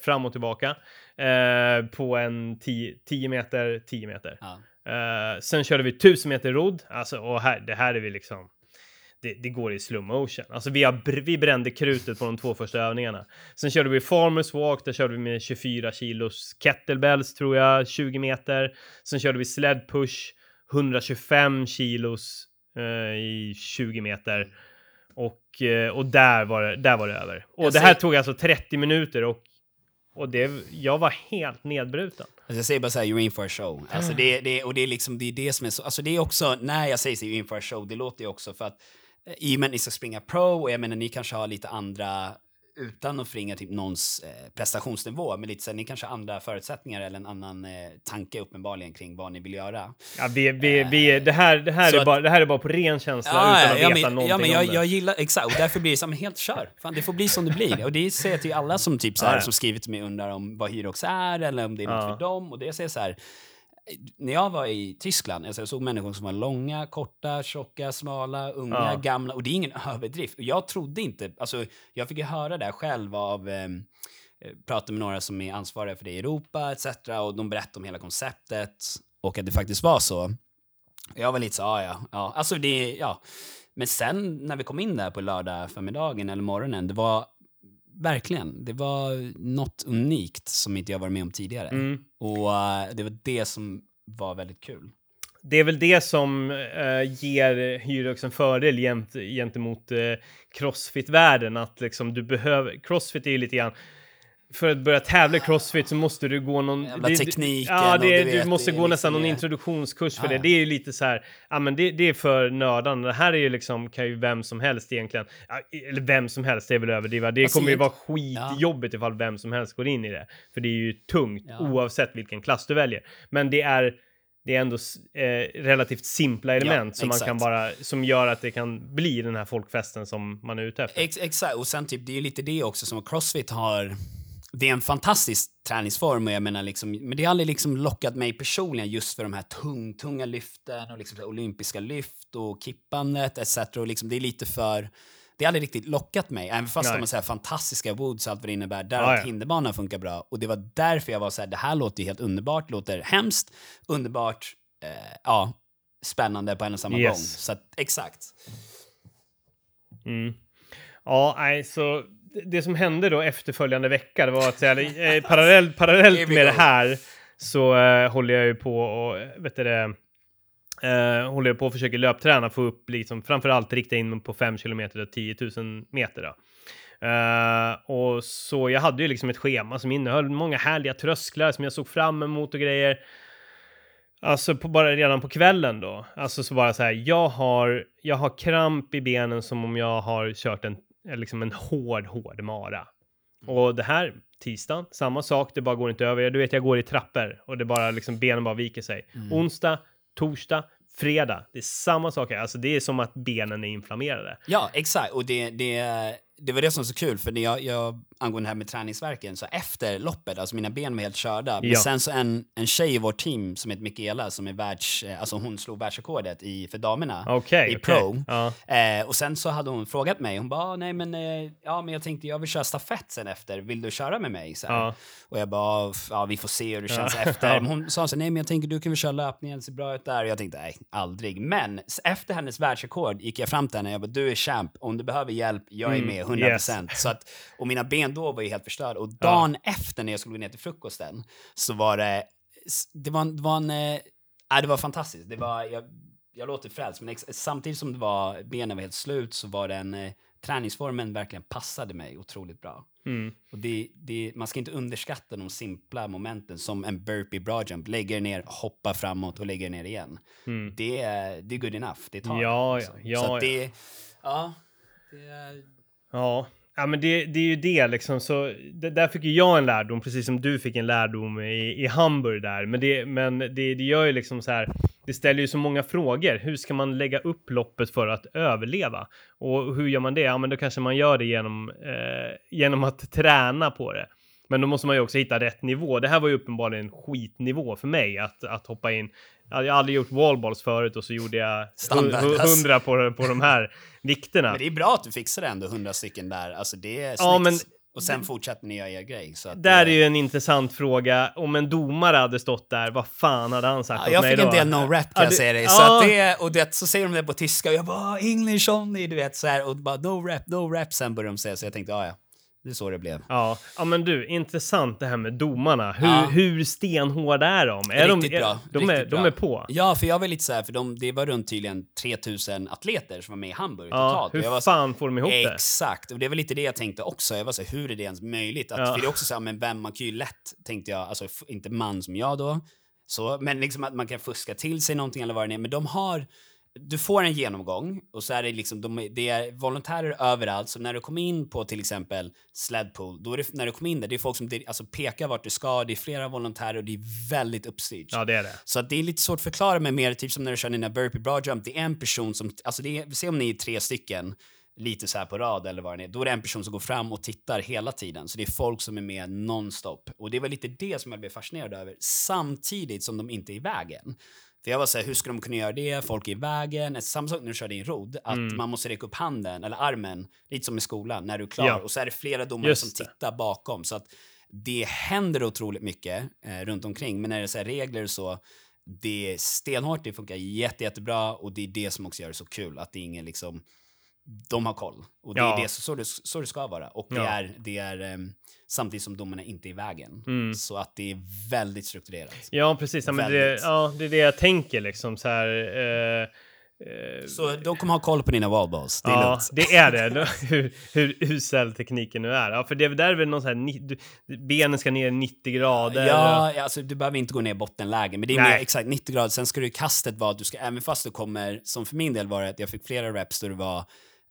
fram och tillbaka eh, på en 10 meter, 10 meter. Ja. Eh, sen körde vi 1000 meter rodd. Alltså, och här, det här är vi liksom... Det, det går i slow motion. Alltså vi, har, vi brände krutet på de två första övningarna. Sen körde vi farmers walk. Där körde vi med 24 kilos kettlebells tror jag, 20 meter. Sen körde vi sled push, 125 kilos eh, i 20 meter. Och, eh, och där, var det, där var det över. Och Jag det här tog alltså 30 minuter och, och det, jag var helt nedbruten. Alltså jag säger bara så här, you're in for a show. Alltså det, det, och det är liksom, det är det som är så, alltså det är också, när jag säger så, you're in for a show, det låter ju också för att i och med att ni ska springa pro, och jag menar ni kanske har lite andra, utan att förringa typ någons eh, prestationsnivå, men lite så här, ni kanske har andra förutsättningar eller en annan eh, tanke uppenbarligen kring vad ni vill göra. Ja, vi, vi, vi, det, här, det, här Så är att- bara, det här är bara på ren känsla utan att ja, veta men, någonting ja, men jag, om det. jag gillar, exakt, och därför blir det som helt kör. Fan, det får bli som det blir. Och det säger jag till alla som typ så här, Ja, ja. som skrivit till mig undrar om vad Hyrox är eller om det är något Ja. för dem. Och det säger så här, när jag var i Tyskland, alltså jag såg människor som var långa, korta, tjocka, smala, unga, Ja. gamla. Och det är ingen överdrift. Och jag trodde inte, alltså jag fick ju höra det själv av ehm, eh, prata med några som är ansvariga för det i Europa etc. Och de berättade om hela konceptet och att det faktiskt var så. Jag var lite så, ja, ja, ja. Alltså det, ja. Men sen när vi kom in där på lördag förmiddagen eller morgonen, det var verkligen, det var något unikt som inte jag varit med om tidigare. Mm. Och eh, det var det som var väldigt kul. Det är väl det som eh, ger Hyrox en fördel gent, gentemot eh, Crossfit-världen. Att liksom du behöver... Crossfit är ju lite grann... För att börja tävla i Crossfit så måste du gå någon... Jävla det- tekniken Ja, det, du du vet, måste gå nästan någon det. introduktionskurs för Ja, det. ja. Det är ju lite så här... Ja, men det, det är för nördarna. Det här är ju liksom... Kan ju vem som helst egentligen... Ja, eller vem som helst, det är väl överdrivet. Det Alltså, kommer ju vara skitjobbigt ifall vem som helst går in i det. För det är ju tungt Ja. oavsett vilken klass du väljer. Men det är det är ändå eh, relativt simpla element som man kan bara, som gör att det kan bli den här folkfesten som man är ute efter. Ex exakt, och sen typ, det är ju lite det också som Crossfit har. Det är en fantastisk träningsform och jag menar liksom, men det har aldrig liksom lockat mig personligen just för de här tung, tunga lyften och liksom olympiska lyft och kippandet etc. Och liksom, det är lite för, det har aldrig riktigt lockat mig, även fast Nej. de här fantastiska woods och allt vad det innebär, där att ja. hinderbanan funkar bra. Och det var därför jag var så här, det här låter ju helt underbart, låter hemskt, underbart, eh, ja, spännande på en och samma Yes. gång. Så att, exakt. Mm. Ja, nej, så det- som hände då efterföljande vecka, det var att eh, parallellt, parallellt med det här så eh, håller jag ju på och, eh, vet du det, eh, håller jag på och försöker löpträna, få upp liksom, framförallt rikta in mig på 5 kilometer och 10 000 meter då. Och och så jag hade ju liksom ett schema som innehöll många härliga trösklar som jag såg fram emot och grejer. Alltså på, bara redan på kvällen då. Alltså så bara så här, jag har, jag har kramp i benen som om jag har kört en, liksom en hård, hård mara. Och det här, tisdagen, samma sak, det bara går inte över. Du vet, jag går i trappor och det bara liksom, benen bara viker sig. Onsdag, torsdag, fredag, det är samma sak. Alltså det är som att benen är inflammerade. Ja, exakt. Och det, det, det var det som var så kul, för när jag, jag, angående det här med träningsverken, så efter loppet, alltså mina ben var helt körda, men Ja. sen så en, en tjej i vårt team som heter Mikaela, som är världs, eh, alltså hon slog världsrekordet i, för damerna Okej, i okej. pro. Ja. Eh, och sen så hade hon frågat mig, hon bara, "Ah, nej men, eh, ja men jag tänkte jag vill köra stafett sen efter, vill du köra med mig? Här. Ja. Och jag bara, "F- ja vi får se hur det känns efter. Men hon sa så nej men jag tänker du kan väl köra löpningen, ser bra ut där. Och jag tänkte, nej aldrig. Men efter hennes världsrekord gick jag fram till henne, jag bara, du är champ, om du behöver hjälp, jag är Mm, med 100%. Så att, och mina ben då var ju helt förstörda. Och dagen efter när jag skulle gå ner till frukosten så var det, det var, det var en, ja, det var fantastiskt. Det var, jag, jag låter frälst, men samtidigt som det var, benen var helt slut så var den, eh, träningsformen verkligen passade mig otroligt bra. Mm. Och det, det, man ska inte underskatta de simpla momenten som en burpee bra jump. Lägger ner, hoppar framåt och lägger ner igen. Mm. Det, är, det är good enough. Det tar. Ja, liksom. ja, ja, Så ja. det, ja, det är, Ja, ja men det, det är ju det liksom. Så det, där fick ju jag en lärdom, precis som du fick en lärdom i, i Hamburg där. Men, det, men det, det gör ju liksom så här, det ställer ju så många frågor. Hur ska man lägga upp loppet för att överleva? Och hur gör man det? Ja, men då kanske man gör det genom, eh, genom att träna på det. Men då måste man ju också hitta rätt nivå. Det här var ju uppenbarligen skitnivå för mig att, att hoppa in. Jag hade aldrig gjort wallballs förut och så gjorde jag hundra på, på de här vikterna. men det är bra att du fixar ändå hundra stycken där. Alltså det är snyggt. Ja, men- och sen fortsätter ni göra er grej. Så att Där det, är ju en intressant fråga. Om en domare hade stått där, vad fan hade han sagt Ja, åt jag mig fick då? en del no-rap kan Ja, jag säga dig. Så, att det, och det, så säger de det på tyska och jag bara English only, du vet så här. Och bara no-rap, no-rap sen började de säga. Så jag tänkte, ja ja, det är så det blev. Ja, ja, men du, intressant det här med domarna. Hur, Ja. hur stenhårda är de? Är Riktigt de, är, bra, De, är, riktigt de bra. är på. Ja, för jag var lite så här, för de, det var runt tydligen 3000 atleter som var med i Hamburg Ja, totalt. Hur var fan får de ihop det? Exakt, och det var lite det jag tänkte också. Jag var så här, hur är det ens möjligt? Att, Ja. För det är också så här, men vem, man kan ju lätt, tänkte jag, alltså inte man som jag då, så, men liksom att man kan fuska till sig någonting eller vad det är. Men de har, du får en genomgång och så är det liksom, de, är- det är volontärer överallt. Så när du kommer in på till exempel Sledpool, då är det, när du kommer in där, det är folk som alltså, pekar vart du ska, det är flera volontärer och det är väldigt uppstyrt. Ja, det är det. Så att det är lite svårt att förklara med mer, typ som när du kör dina burpee bra jump, det är en person som, alltså det är, se om ni är tre stycken, lite så här på rad eller vad det är, då är det en person som går fram och tittar hela tiden. Så det är folk som är med nonstop. Och det var lite det som jag blev fascinerad över, samtidigt som de inte är i vägen. För jag var så här, hur ska de kunna göra det? Folk är i vägen. Samma sak när du kör din rodd, att Mm. man måste räcka upp handen, eller armen, lite som i skolan, när du är klar. Ja. Och så är det flera domare Just som det. tittar bakom. Så att det händer otroligt mycket eh, runt omkring. Men när det är så regler och så, det är stenhårt, det funkar jätte, jättebra och det är det som också gör det så kul. Att det är ingen liksom, de har koll. Och det Ja. är det, så, så, det, så det ska vara. Och det Ja. är, det är ehm, samtidigt som domarna inte är i vägen. Mm. Så att det är väldigt strukturerat. Ja, precis. Ja, men det, ja, det är det jag tänker liksom så här. Eh, eh, Så de kommer ha koll på dina wallballs, det är ja, lugnt. det är det. hur, hur usel tekniken nu är. Ja, för det där är väl någon så här, du, benen ska ner 90 grader. Ja, ja, alltså du behöver inte gå ner bottenläge, men det är mer exakt 90 grader. Sen ska du kastet vara att du ska, även fast du kommer, som för min del var det att jag fick flera reps då det var,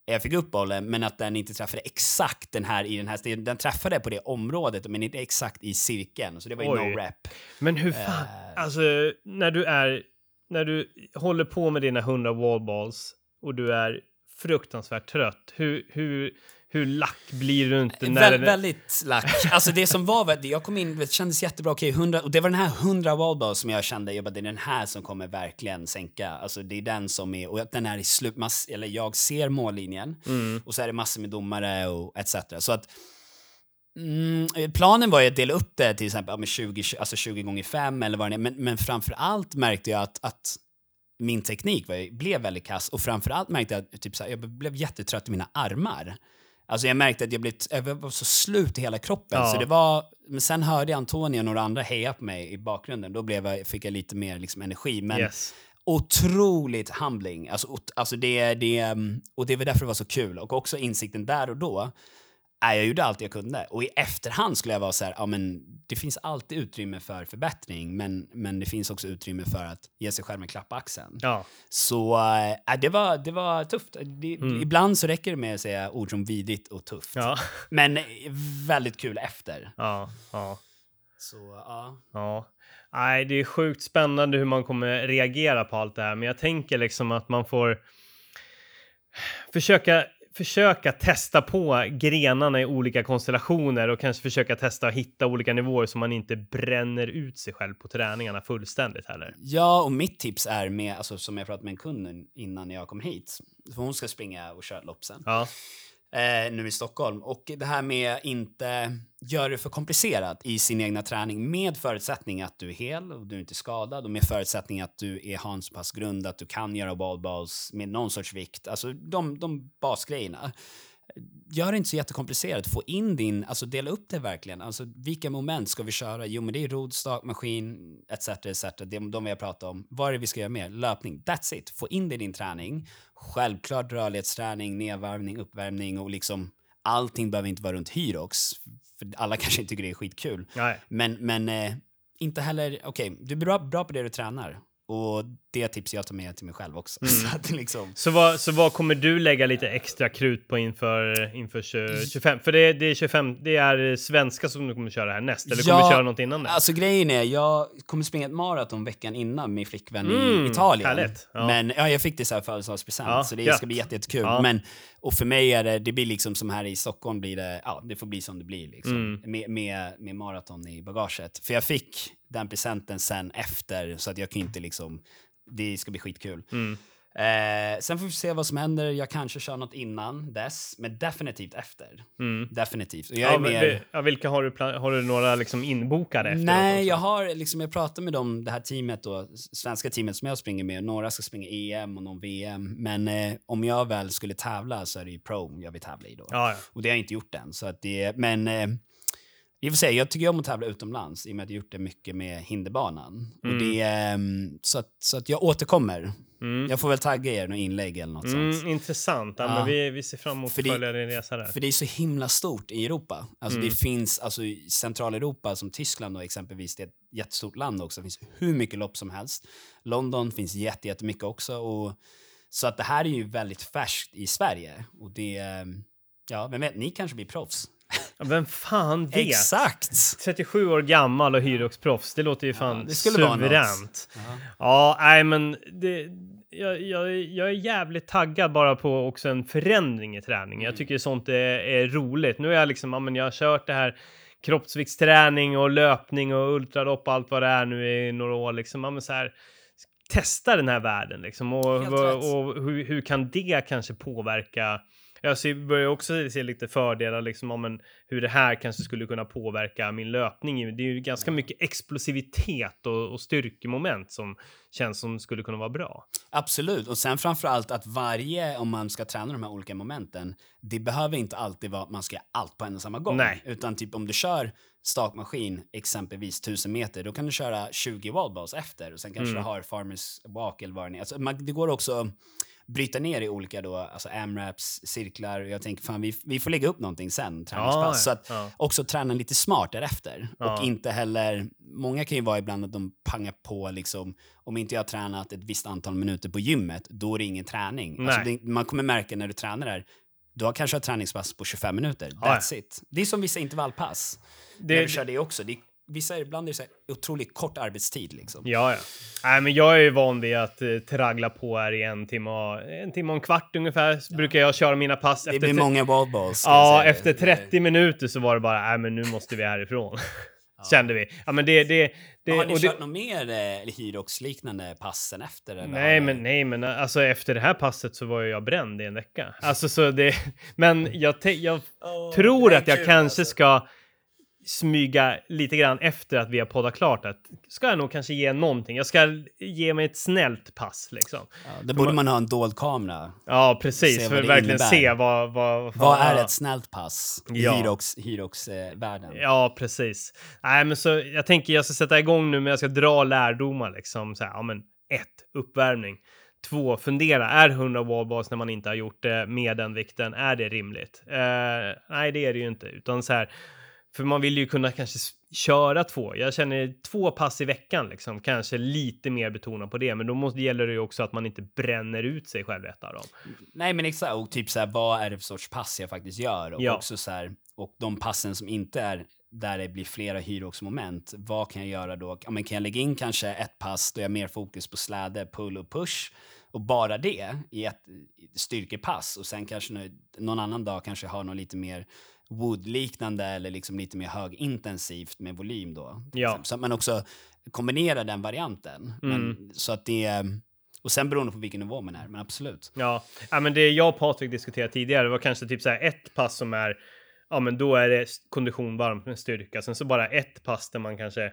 jag fick upp bollen, men att den inte träffade exakt den här i den här stilen. Den träffade på det området, men inte exakt i cirkeln. Så det var ju Oj. no rep. Men hur fan, Eh. alltså när du är, när du håller på med dina 100 wallballs och du är fruktansvärt trött, hur, hur, hur lack blir du inte när Vä väldigt lack. Alltså det som var, jag kom in, det kändes jättebra, okej, 100, och det var den här 100 wallballs som jag kände, jag bara, det är den här som kommer verkligen sänka. Alltså det är den som är, och den är i slut, mass, eller jag ser mållinjen, Mm. och så är det massor med domare och etc. Så att Mm, planen var ju att dela upp det till exempel med 20, alltså 20 gånger 5 eller vad det är. Men, men framför allt märkte jag att, att min teknik var, blev väldigt kass och framför allt märkte jag att typ, så här, jag blev jättetrött i mina armar. Alltså jag märkte att jag, blev, jag var så slut i hela kroppen. Ja. Så det var, men sen hörde jag Antonio och några andra heja på mig i bakgrunden. Då blev jag, fick jag lite mer liksom, energi. Men Yes. otroligt humbling. Alltså, alltså det, det, mm, och det var därför det var så kul. Och också insikten där och då Nej, jag gjorde allt jag kunde. Och i efterhand skulle jag vara så här, ja men det finns alltid utrymme för förbättring, men, men det finns också utrymme för att ge sig själv en klapp på axeln. Ja. Så äh, det, var, det var tufft. Det, Ibland så räcker det med att säga ord som vidrigt och tufft. Ja. Men eh, väldigt kul efter. Ja. Ja. Så ja. Ja. Nej, det är sjukt spännande hur man kommer reagera på allt det här, men jag tänker liksom att man får försöka försöka testa på grenarna i olika konstellationer och kanske försöka testa att hitta olika nivåer så man inte bränner ut sig själv på träningarna fullständigt heller. Ja, och mitt tips är med, alltså, som jag pratade med en kund innan jag kom hit, för hon ska springa och köra lopp sen. Ja eh, nu i Stockholm. Och det här med inte göra det för komplicerat i sin egna träning med förutsättning att du är hel och du är inte skadad och med förutsättning att du är, har en så pass grund att du kan göra wallballs med någon sorts vikt. Alltså de, de basgrejerna. Gör det inte så jättekomplicerat. Få in din, alltså dela upp det verkligen. Alltså vilka moment ska vi köra? Jo, men det är rodd, stakmaskin, etc. etc. Är de vi har pratat om. Vad är det vi ska göra mer? Löpning. That's it. Få in det i din träning. Självklart rörlighetsträning, nedvarvning, uppvärmning och liksom allting behöver inte vara runt Hyrox. För alla kanske inte tycker det är skitkul. Nej. Men, men eh, inte heller, okej, okay, du är bra, bra på det du tränar. Och det tips jag tar med till mig själv också. Mm. Så, att liksom... så, vad, så vad kommer du lägga lite extra krut på inför, inför 25? För det, det, är 25, det är svenska som du kommer köra här näst, eller kommer du köra något innan det? Alltså grejen är, jag kommer springa ett maraton veckan innan min flickvän mm, i Italien. Ja. Men ja, jag fick det så här födelsedagspresent, ja, så det gött. ska bli jättekul. Ja. Men, och för mig är det, det blir liksom som här i Stockholm blir det, ja, det får bli som det blir liksom. Mm. Med, med, med maraton i bagaget. För jag fick den presenten sen efter, så att jag kan inte liksom det ska bli skitkul. Mm. Eh, sen får vi se vad som händer. Jag kanske kör något innan dess, men definitivt efter. Mm. Definitivt. Och jag ja, mer... ja, vilka har du, har du några liksom inbokade efter? Nej, jag har liksom, jag pratar med dem, det här teamet då, svenska teamet som jag springer med. Några ska springa EM och någon VM. Men eh, om jag väl skulle tävla så är det ju Pro jag vill tävla i då. Ja, ja. Och det har jag inte gjort än. Så att det, men eh, i och för sig, jag tycker om att tävla utomlands i och med att jag gjort det mycket med hinderbanan. Mm. Och det, um, så, att, så att jag återkommer. Mm. Jag får väl tagga er något inlägg eller något mm, sånt. Intressant. Ja, ja. Men vi, vi ser fram emot att följa din resa där. För det är så himla stort i Europa. Alltså det mm. finns, alltså i Centraleuropa som Tyskland då exempelvis, det är ett jättestort land också. Det finns hur mycket lopp som helst. London finns jättemycket också. Och, så att det här är ju väldigt färskt i Sverige. Och det, ehm, ja, vem vet, ni kanske blir proffs. Vem fan vet? Exakt! 37 år gammal och hyroxproffs. Det låter ju fan ja, det skulle suveränt. Vara ja, nej men det, jag, jag, jag, är jävligt taggad bara på också en förändring i träning. Mm. Jag tycker sånt är, är, roligt. Nu är jag liksom, ja men jag har kört det här kroppsviktsträning och löpning och ultralopp och allt vad det är nu i några år liksom. Ja, men så här, testa den här världen liksom och, och, och hur, hur kan det kanske påverka jag ser, börjar också se lite fördelar liksom om en, hur det här kanske skulle kunna påverka min löpning. Det är ju ganska mycket explosivitet och, och styrkemoment som känns som skulle kunna vara bra. Absolut, och sen framför allt att varje, om man ska träna de här olika momenten, det behöver inte alltid vara att man ska göra allt på en och samma gång. Nej. Utan typ om du kör stakmaskin exempelvis 1000 meter, då kan du köra 20 wallballs efter och sen kanske mm. du har farmers walk eller vad det är. Alltså, man, det går också bryta ner i olika då, alltså AMRAPs, cirklar. Jag tänker fan vi, vi får lägga upp någonting sen, träningspass. Ja, så att ja. också träna lite smart därefter. Ja. Och inte heller, många kan ju vara ibland att de pangar på liksom, om inte jag har tränat ett visst antal minuter på gymmet, då är det ingen träning. Alltså det, man kommer märka när du tränar där, du har kanske ett träningspass på 25 minuter. That's it. Det är som vissa intervallpass. Det, när du kör det också. Det vissa ibland är det så här otroligt kort arbetstid. Liksom. Ja, ja. Nej, men jag är ju van vid att eh, traggla på här i en timme och en, timme och en kvart ungefär. Ja. Brukar jag köra mina pass. Det blir många wallballs. Ja, efter 30 minuter så var det bara, nej men nu måste vi härifrån. Ja. Kände vi. Ja, men det, det, det, har ni kört det, något mer eh, Hyrox-liknande passen efter? Eller? Nej, men, nej, men alltså efter det här passet så var jag bränd i en vecka. Alltså så det, men jag, jag oh, tror att jag kanske alltså. ska smyga lite grann efter att vi har poddat klart att ska jag nog kanske ge någonting. Jag ska ge mig ett snällt pass liksom. Ja, då borde man, ha en dold kamera. Ja, precis. För att verkligen innebär. se vad... Vad, vad är ett snällt pass i ja. Hyrox-världen? Eh, ja, precis. Nej, men så jag tänker jag ska sätta igång nu, men jag ska dra lärdomar liksom. Så här, ja, men ett, uppvärmning. två, fundera. Är 100 wallballs när man inte har gjort det med den vikten? Är det rimligt? Eh, nej, det är det ju inte, utan så här. För man vill ju kunna kanske köra två. Jag känner två pass i veckan, liksom, kanske lite mer betona på det. Men då måste, gäller det ju också att man inte bränner ut sig själv ett av dem. Nej, men exakt. Och typ så här, vad är det för sorts pass jag faktiskt gör? Och Ja. också så här, och de passen som inte är där det blir flera hyrox-moment, vad kan jag göra då? Ja, men kan jag lägga in kanske ett pass då jag har mer fokus på släde, pull och push och bara det i ett styrkepass och sen kanske nå- någon annan dag kanske har något lite mer wood-liknande eller liksom lite mer högintensivt med volym då. Ja. Så att man också kombinerar den varianten. Mm. Men, så att det, och sen beroende på vilken nivå man är, men absolut. Ja, ja men det jag och Patrik diskuterade tidigare var kanske typ så här ett pass som är, ja men då är det kondition varmt med styrka. Sen så bara ett pass där man kanske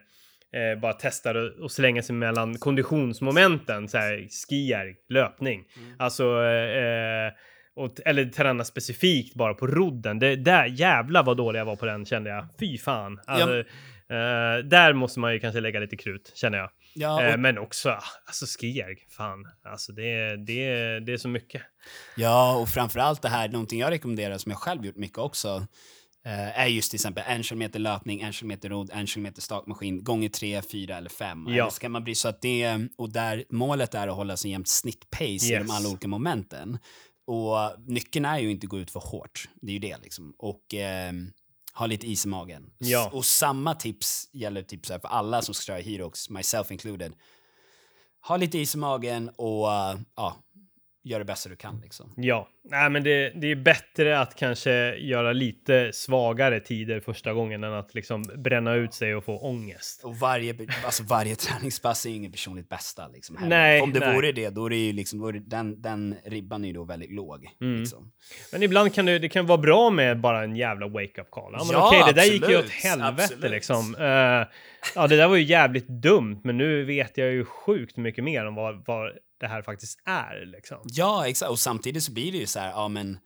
eh, bara testar och, och slänga sig mellan konditionsmomenten, så här skier, löpning. Alltså, eh, och, eller träna specifikt bara på rodden. Det där jävla vad dålig jag var på den kände jag. Fy fan. Alltså, eh, där måste man ju kanske lägga lite krut känner jag. Ja, Eh, och, men också, alltså skier, fan. Alltså det, är- det, det är så mycket. ja, och framförallt det här, någonting jag rekommenderar som jag själv gjort mycket också, eh, är just till exempel en kilometer löpning, en kilometer rodd, en kilometer stakmaskin, gånger tre, fyra eller fem. Ja. Eller ska man bli så att det, och där målet är att hålla sig jämnt snittpace i Yes. de alla olika momenten. Och nyckeln är ju inte att gå ut för hårt, det är ju det liksom. Och ehm, ha lite is i magen. Ja. Och samma tips gäller typ så för alla som ska köra Herox, myself included. Ha lite is i magen och uh, ja, gör det bästa du kan liksom. Ja, nej, men det, det är bättre att kanske göra lite svagare tider första gången än att liksom bränna ut sig och få ångest. Och varje, alltså varje träningspass är ju inget personligt bästa. Liksom. Nej, Om det nej. vore det, då är det ju liksom, den, den ribban är ju då väldigt låg. Mm. Liksom. Men ibland kan det, det kan vara bra med bara en jävla wake-up call. Ja, men Ja, okej, det där gick ju åt helvete absolut. liksom. Eh, ja, det där var ju jävligt dumt, men nu vet jag ju sjukt mycket mer om vad, vad det här faktiskt är liksom. Ja, exakt. Och samtidigt så blir det ju så här, ja men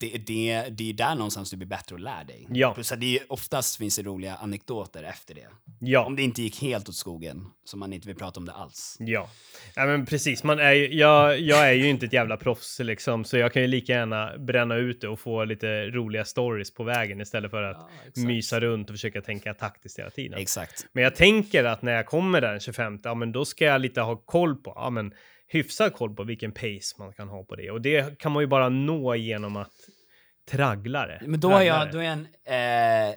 det, det, det är där någonstans du blir bättre och lär dig. Ja. Plus att det är, oftast finns det roliga anekdoter efter det. Ja. Om det inte gick helt åt skogen, så man inte vill prata om det alls. Ja, ja men precis. Man är ju, jag, jag är ju inte ett jävla proffs liksom, så jag kan ju lika gärna bränna ut det och få lite roliga stories på vägen istället för att Ja, mysa runt och försöka tänka taktiskt hela tiden. Exakt. Men jag tänker att när jag kommer där den 25, ja men då ska jag lite ha koll på, ja men hyfsad koll på vilken pace man kan ha på det. Och det kan man ju bara nå genom att traggla det. Men då har jag, då är en eh,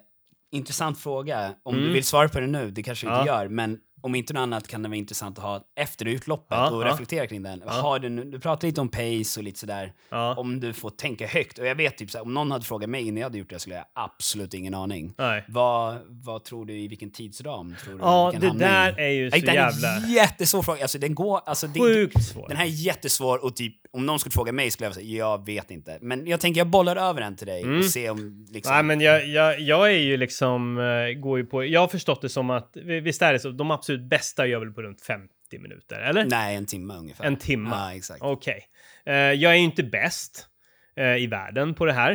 intressant fråga. Om Mm. du vill svara på det nu, det kanske du inte Ja. gör, men om inte något annat kan det vara intressant att ha efter utloppet Ja, och ja. reflektera kring den. Har du, du pratar lite om pace och lite sådär, Ja, om du får tänka högt. Och jag vet typ såhär, om någon hade frågat mig innan jag hade gjort det skulle jag absolut ingen aning. nej. Vad, vad tror du, i vilken tidsram tror du Ja, det där i? är ju så Nej, Den jävla är jättesvår fråga. Alltså den går, alltså det, sjukt svårt. den här är jättesvår och typ om någon skulle fråga mig skulle jag säga jag vet inte. Men jag tänker jag bollar över den till dig Mm. och se om liksom... Nej, men jag, jag, jag är ju liksom, eh, går ju på, jag har förstått det som att, visst är det så, de absolut bästa gör väl på runt 50 minuter, eller? Nej, en timme ungefär. En timme? Ja, exakt. Okej. Eh, jag är ju inte bäst eh, i världen på det här.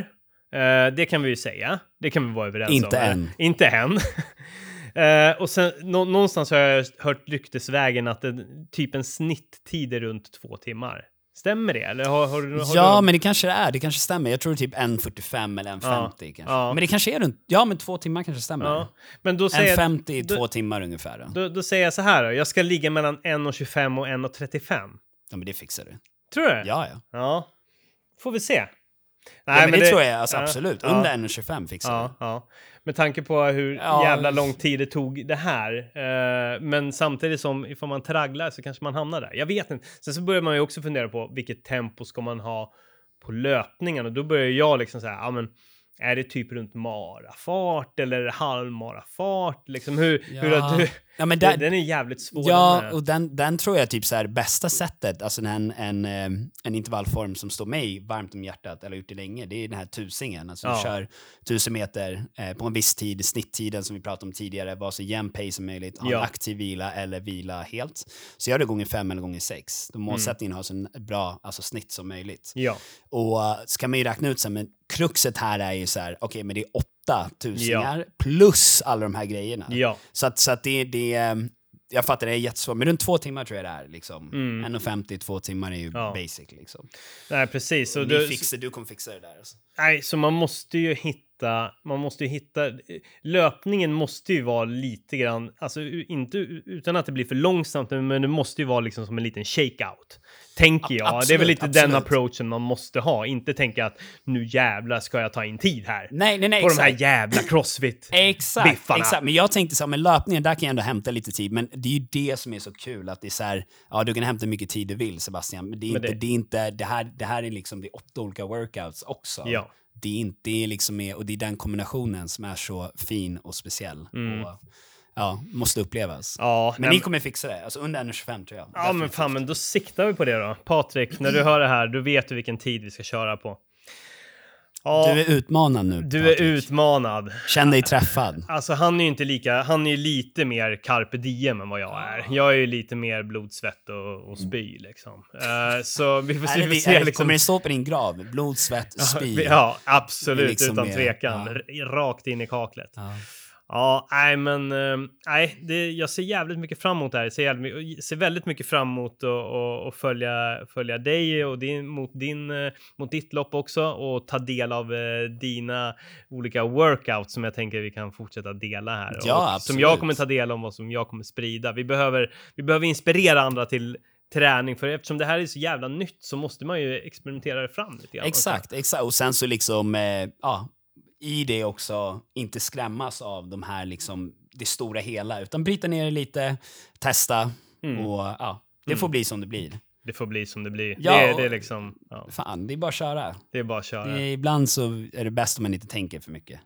Eh, det kan vi ju säga. Det kan vi vara överens Inte om. än. Inte än. Och sen nå- någonstans har jag hört ryktesvägen att det, typ en snitttid är runt två timmar. Stämmer det? Eller har, har, du- har Ja, du... men det kanske det är. Det kanske stämmer. Jag tror typ 1.45 eller 1.50 Ja, kanske. ja. Men det kanske är runt... Ja, men två timmar kanske stämmer. Ja. Men då säger, jag, 1.50 i två timmar ungefär. Då. då, då säger jag så här då. Jag ska ligga mellan 1.25 och 1.35. Ja, men det fixar du. Tror du? Ja, ja. Ja. Får vi se. Nej, men det, tror jag alltså, ja, absolut. ja. Under 1.25 fixar Ja, ja. Med tanke på hur Ja. jävla lång tid det tog det här. Eh, men samtidigt som ifall man tragglar så kanske man hamnar där. Jag vet inte. Sen så börjar man ju också fundera på vilket tempo ska man ha på löpningen och då börjar jag liksom säga, ja men är det typ runt marafart eller halvmarafart? Liksom hur, hur Ja. har du? Ja, men där, den är jävligt svår. Ja, den och den, den tror jag typ så här bästa sättet, alltså en, en, eh, en intervallform som står mig varmt om hjärtat, eller gjort det länge, det är den här tusingen. Alltså Ja. du kör tusen meter eh, på en viss tid, snitttiden som vi pratade om tidigare, var så jämn pace som möjligt, ha Ja. en aktiv vila eller vila helt. Så gör det gånger fem eller gånger sex. Då målsättningen har så bra alltså, snitt som möjligt. Ja, Och uh, så kan man ju räkna ut sen, men kruxet här är ju så här, okej men det är åtta tusingar plus alla de här grejerna. ja, Så att, så att det, det, jag fattar, det är jättesvårt. Men runt två timmar tror jag det är. Liksom. Mm. 1,50, två timmar är ju Ja. basic. Liksom. Nej, precis. Så Ni du, fixar, du kommer fixa det där. Alltså. nej, så man måste ju hitta, man måste ju hitta, löpningen måste ju vara lite grann, alltså inte utan att det blir för långsamt, men det måste ju vara liksom som en liten shakeout. Tänker jag. det är absolut, väl lite den absolut. approachen man måste ha. Inte tänka att nu jävlar ska jag ta in tid här. Nej, nej, nej. på de här exakt. jävla crossfit. Exakt, biffarna. exakt. Men jag tänkte så här, med löpningen, där kan jag ändå hämta lite tid. Men det är ju det som är så kul, att det är så här, ja du kan hämta hur mycket tid du vill Sebastian, men det är Men inte, det- det, är inte, det här, det här är liksom, det är åtta olika workouts också. Ja. Det är inte, det är liksom, med- och det är den kombinationen som är så fin och speciell. Och, ja, måste upplevas. Ja, Men nej, ni kommer fixa det, alltså under 1,25 tror jag. Ja, men fan, men då siktar vi på det då. Patrik, när du hör det här, då vet du vilken tid vi ska köra på. Ja, Du är utmanad nu, du är Patrik. utmanad. Känn dig träffad. Alltså han är ju inte lika, han är lite mer carpe diem än vad jag är. Jag är ju lite mer blod, svett och, och spy liksom. Eh, så vi får se, Är vi är se liksom. Kommer det stå på din grav? Blod, svett, spy? Ja, absolut, liksom utan mer- tvekan. ja. Rakt in i kaklet. Ja. Ja, nej men eh, nej, det, jag ser jävligt mycket fram emot det här. Jag ser, jävligt, ser väldigt mycket fram emot att och, och följa, följa dig och din, mot, din, eh, mot ditt lopp också och ta del av eh, dina olika workouts som jag tänker vi kan fortsätta dela här. Ja, och Som absolut. jag kommer ta del av och som jag kommer sprida. Vi behöver, vi behöver inspirera andra till träning för eftersom det här är så jävla nytt så måste man ju experimentera det fram lite grann. Exakt, exakt. Och sen så liksom, eh, ja, i det också inte skrämmas av de här liksom, det stora hela, utan bryta ner det lite, testa Mm. och ja, det får bli som det blir. Det får bli som det blir. Ja, det, och- det är liksom, ja, Fan, det är bara att köra. det är bara att köra. Är, ibland så är det bäst om man inte tänker för mycket.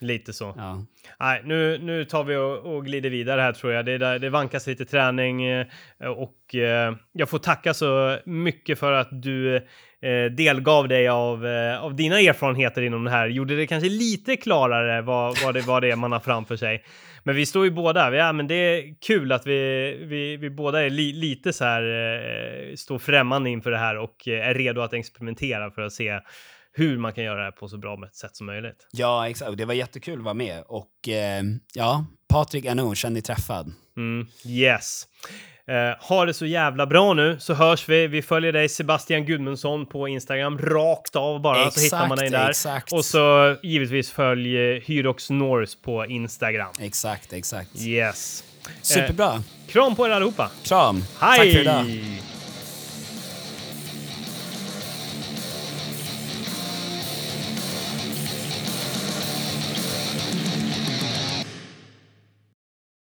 Lite så. Ja. Nej, nu, nu tar vi och, och glider vidare här tror jag. Det, är där, det vankas lite träning eh, och eh, jag får tacka så mycket för att du eh, delgav dig av, eh, av dina erfarenheter inom det här. Gjorde det kanske lite klarare vad, vad, det, vad det är man har framför sig. Men vi står ju båda, ja men det är kul att vi, vi, vi båda är li, lite så här, eh, står främmande inför det här och eh, är redo att experimentera för att se hur man kan göra det här på så bra sätt som möjligt. ja, exakt. Det var jättekul att vara med. Och eh, ja, Patrik nog, känn dig träffad. Mm, yes. Eh, ha det så jävla bra nu så hörs vi. Vi följer dig Sebastian Gudmundsson på Instagram rakt av bara så hittar man dig där. exakt. Och så givetvis följ eh, Hyrox Norse på Instagram. Exakt, exakt. Yes. Superbra. Kram på er allihopa. Kram. Hej!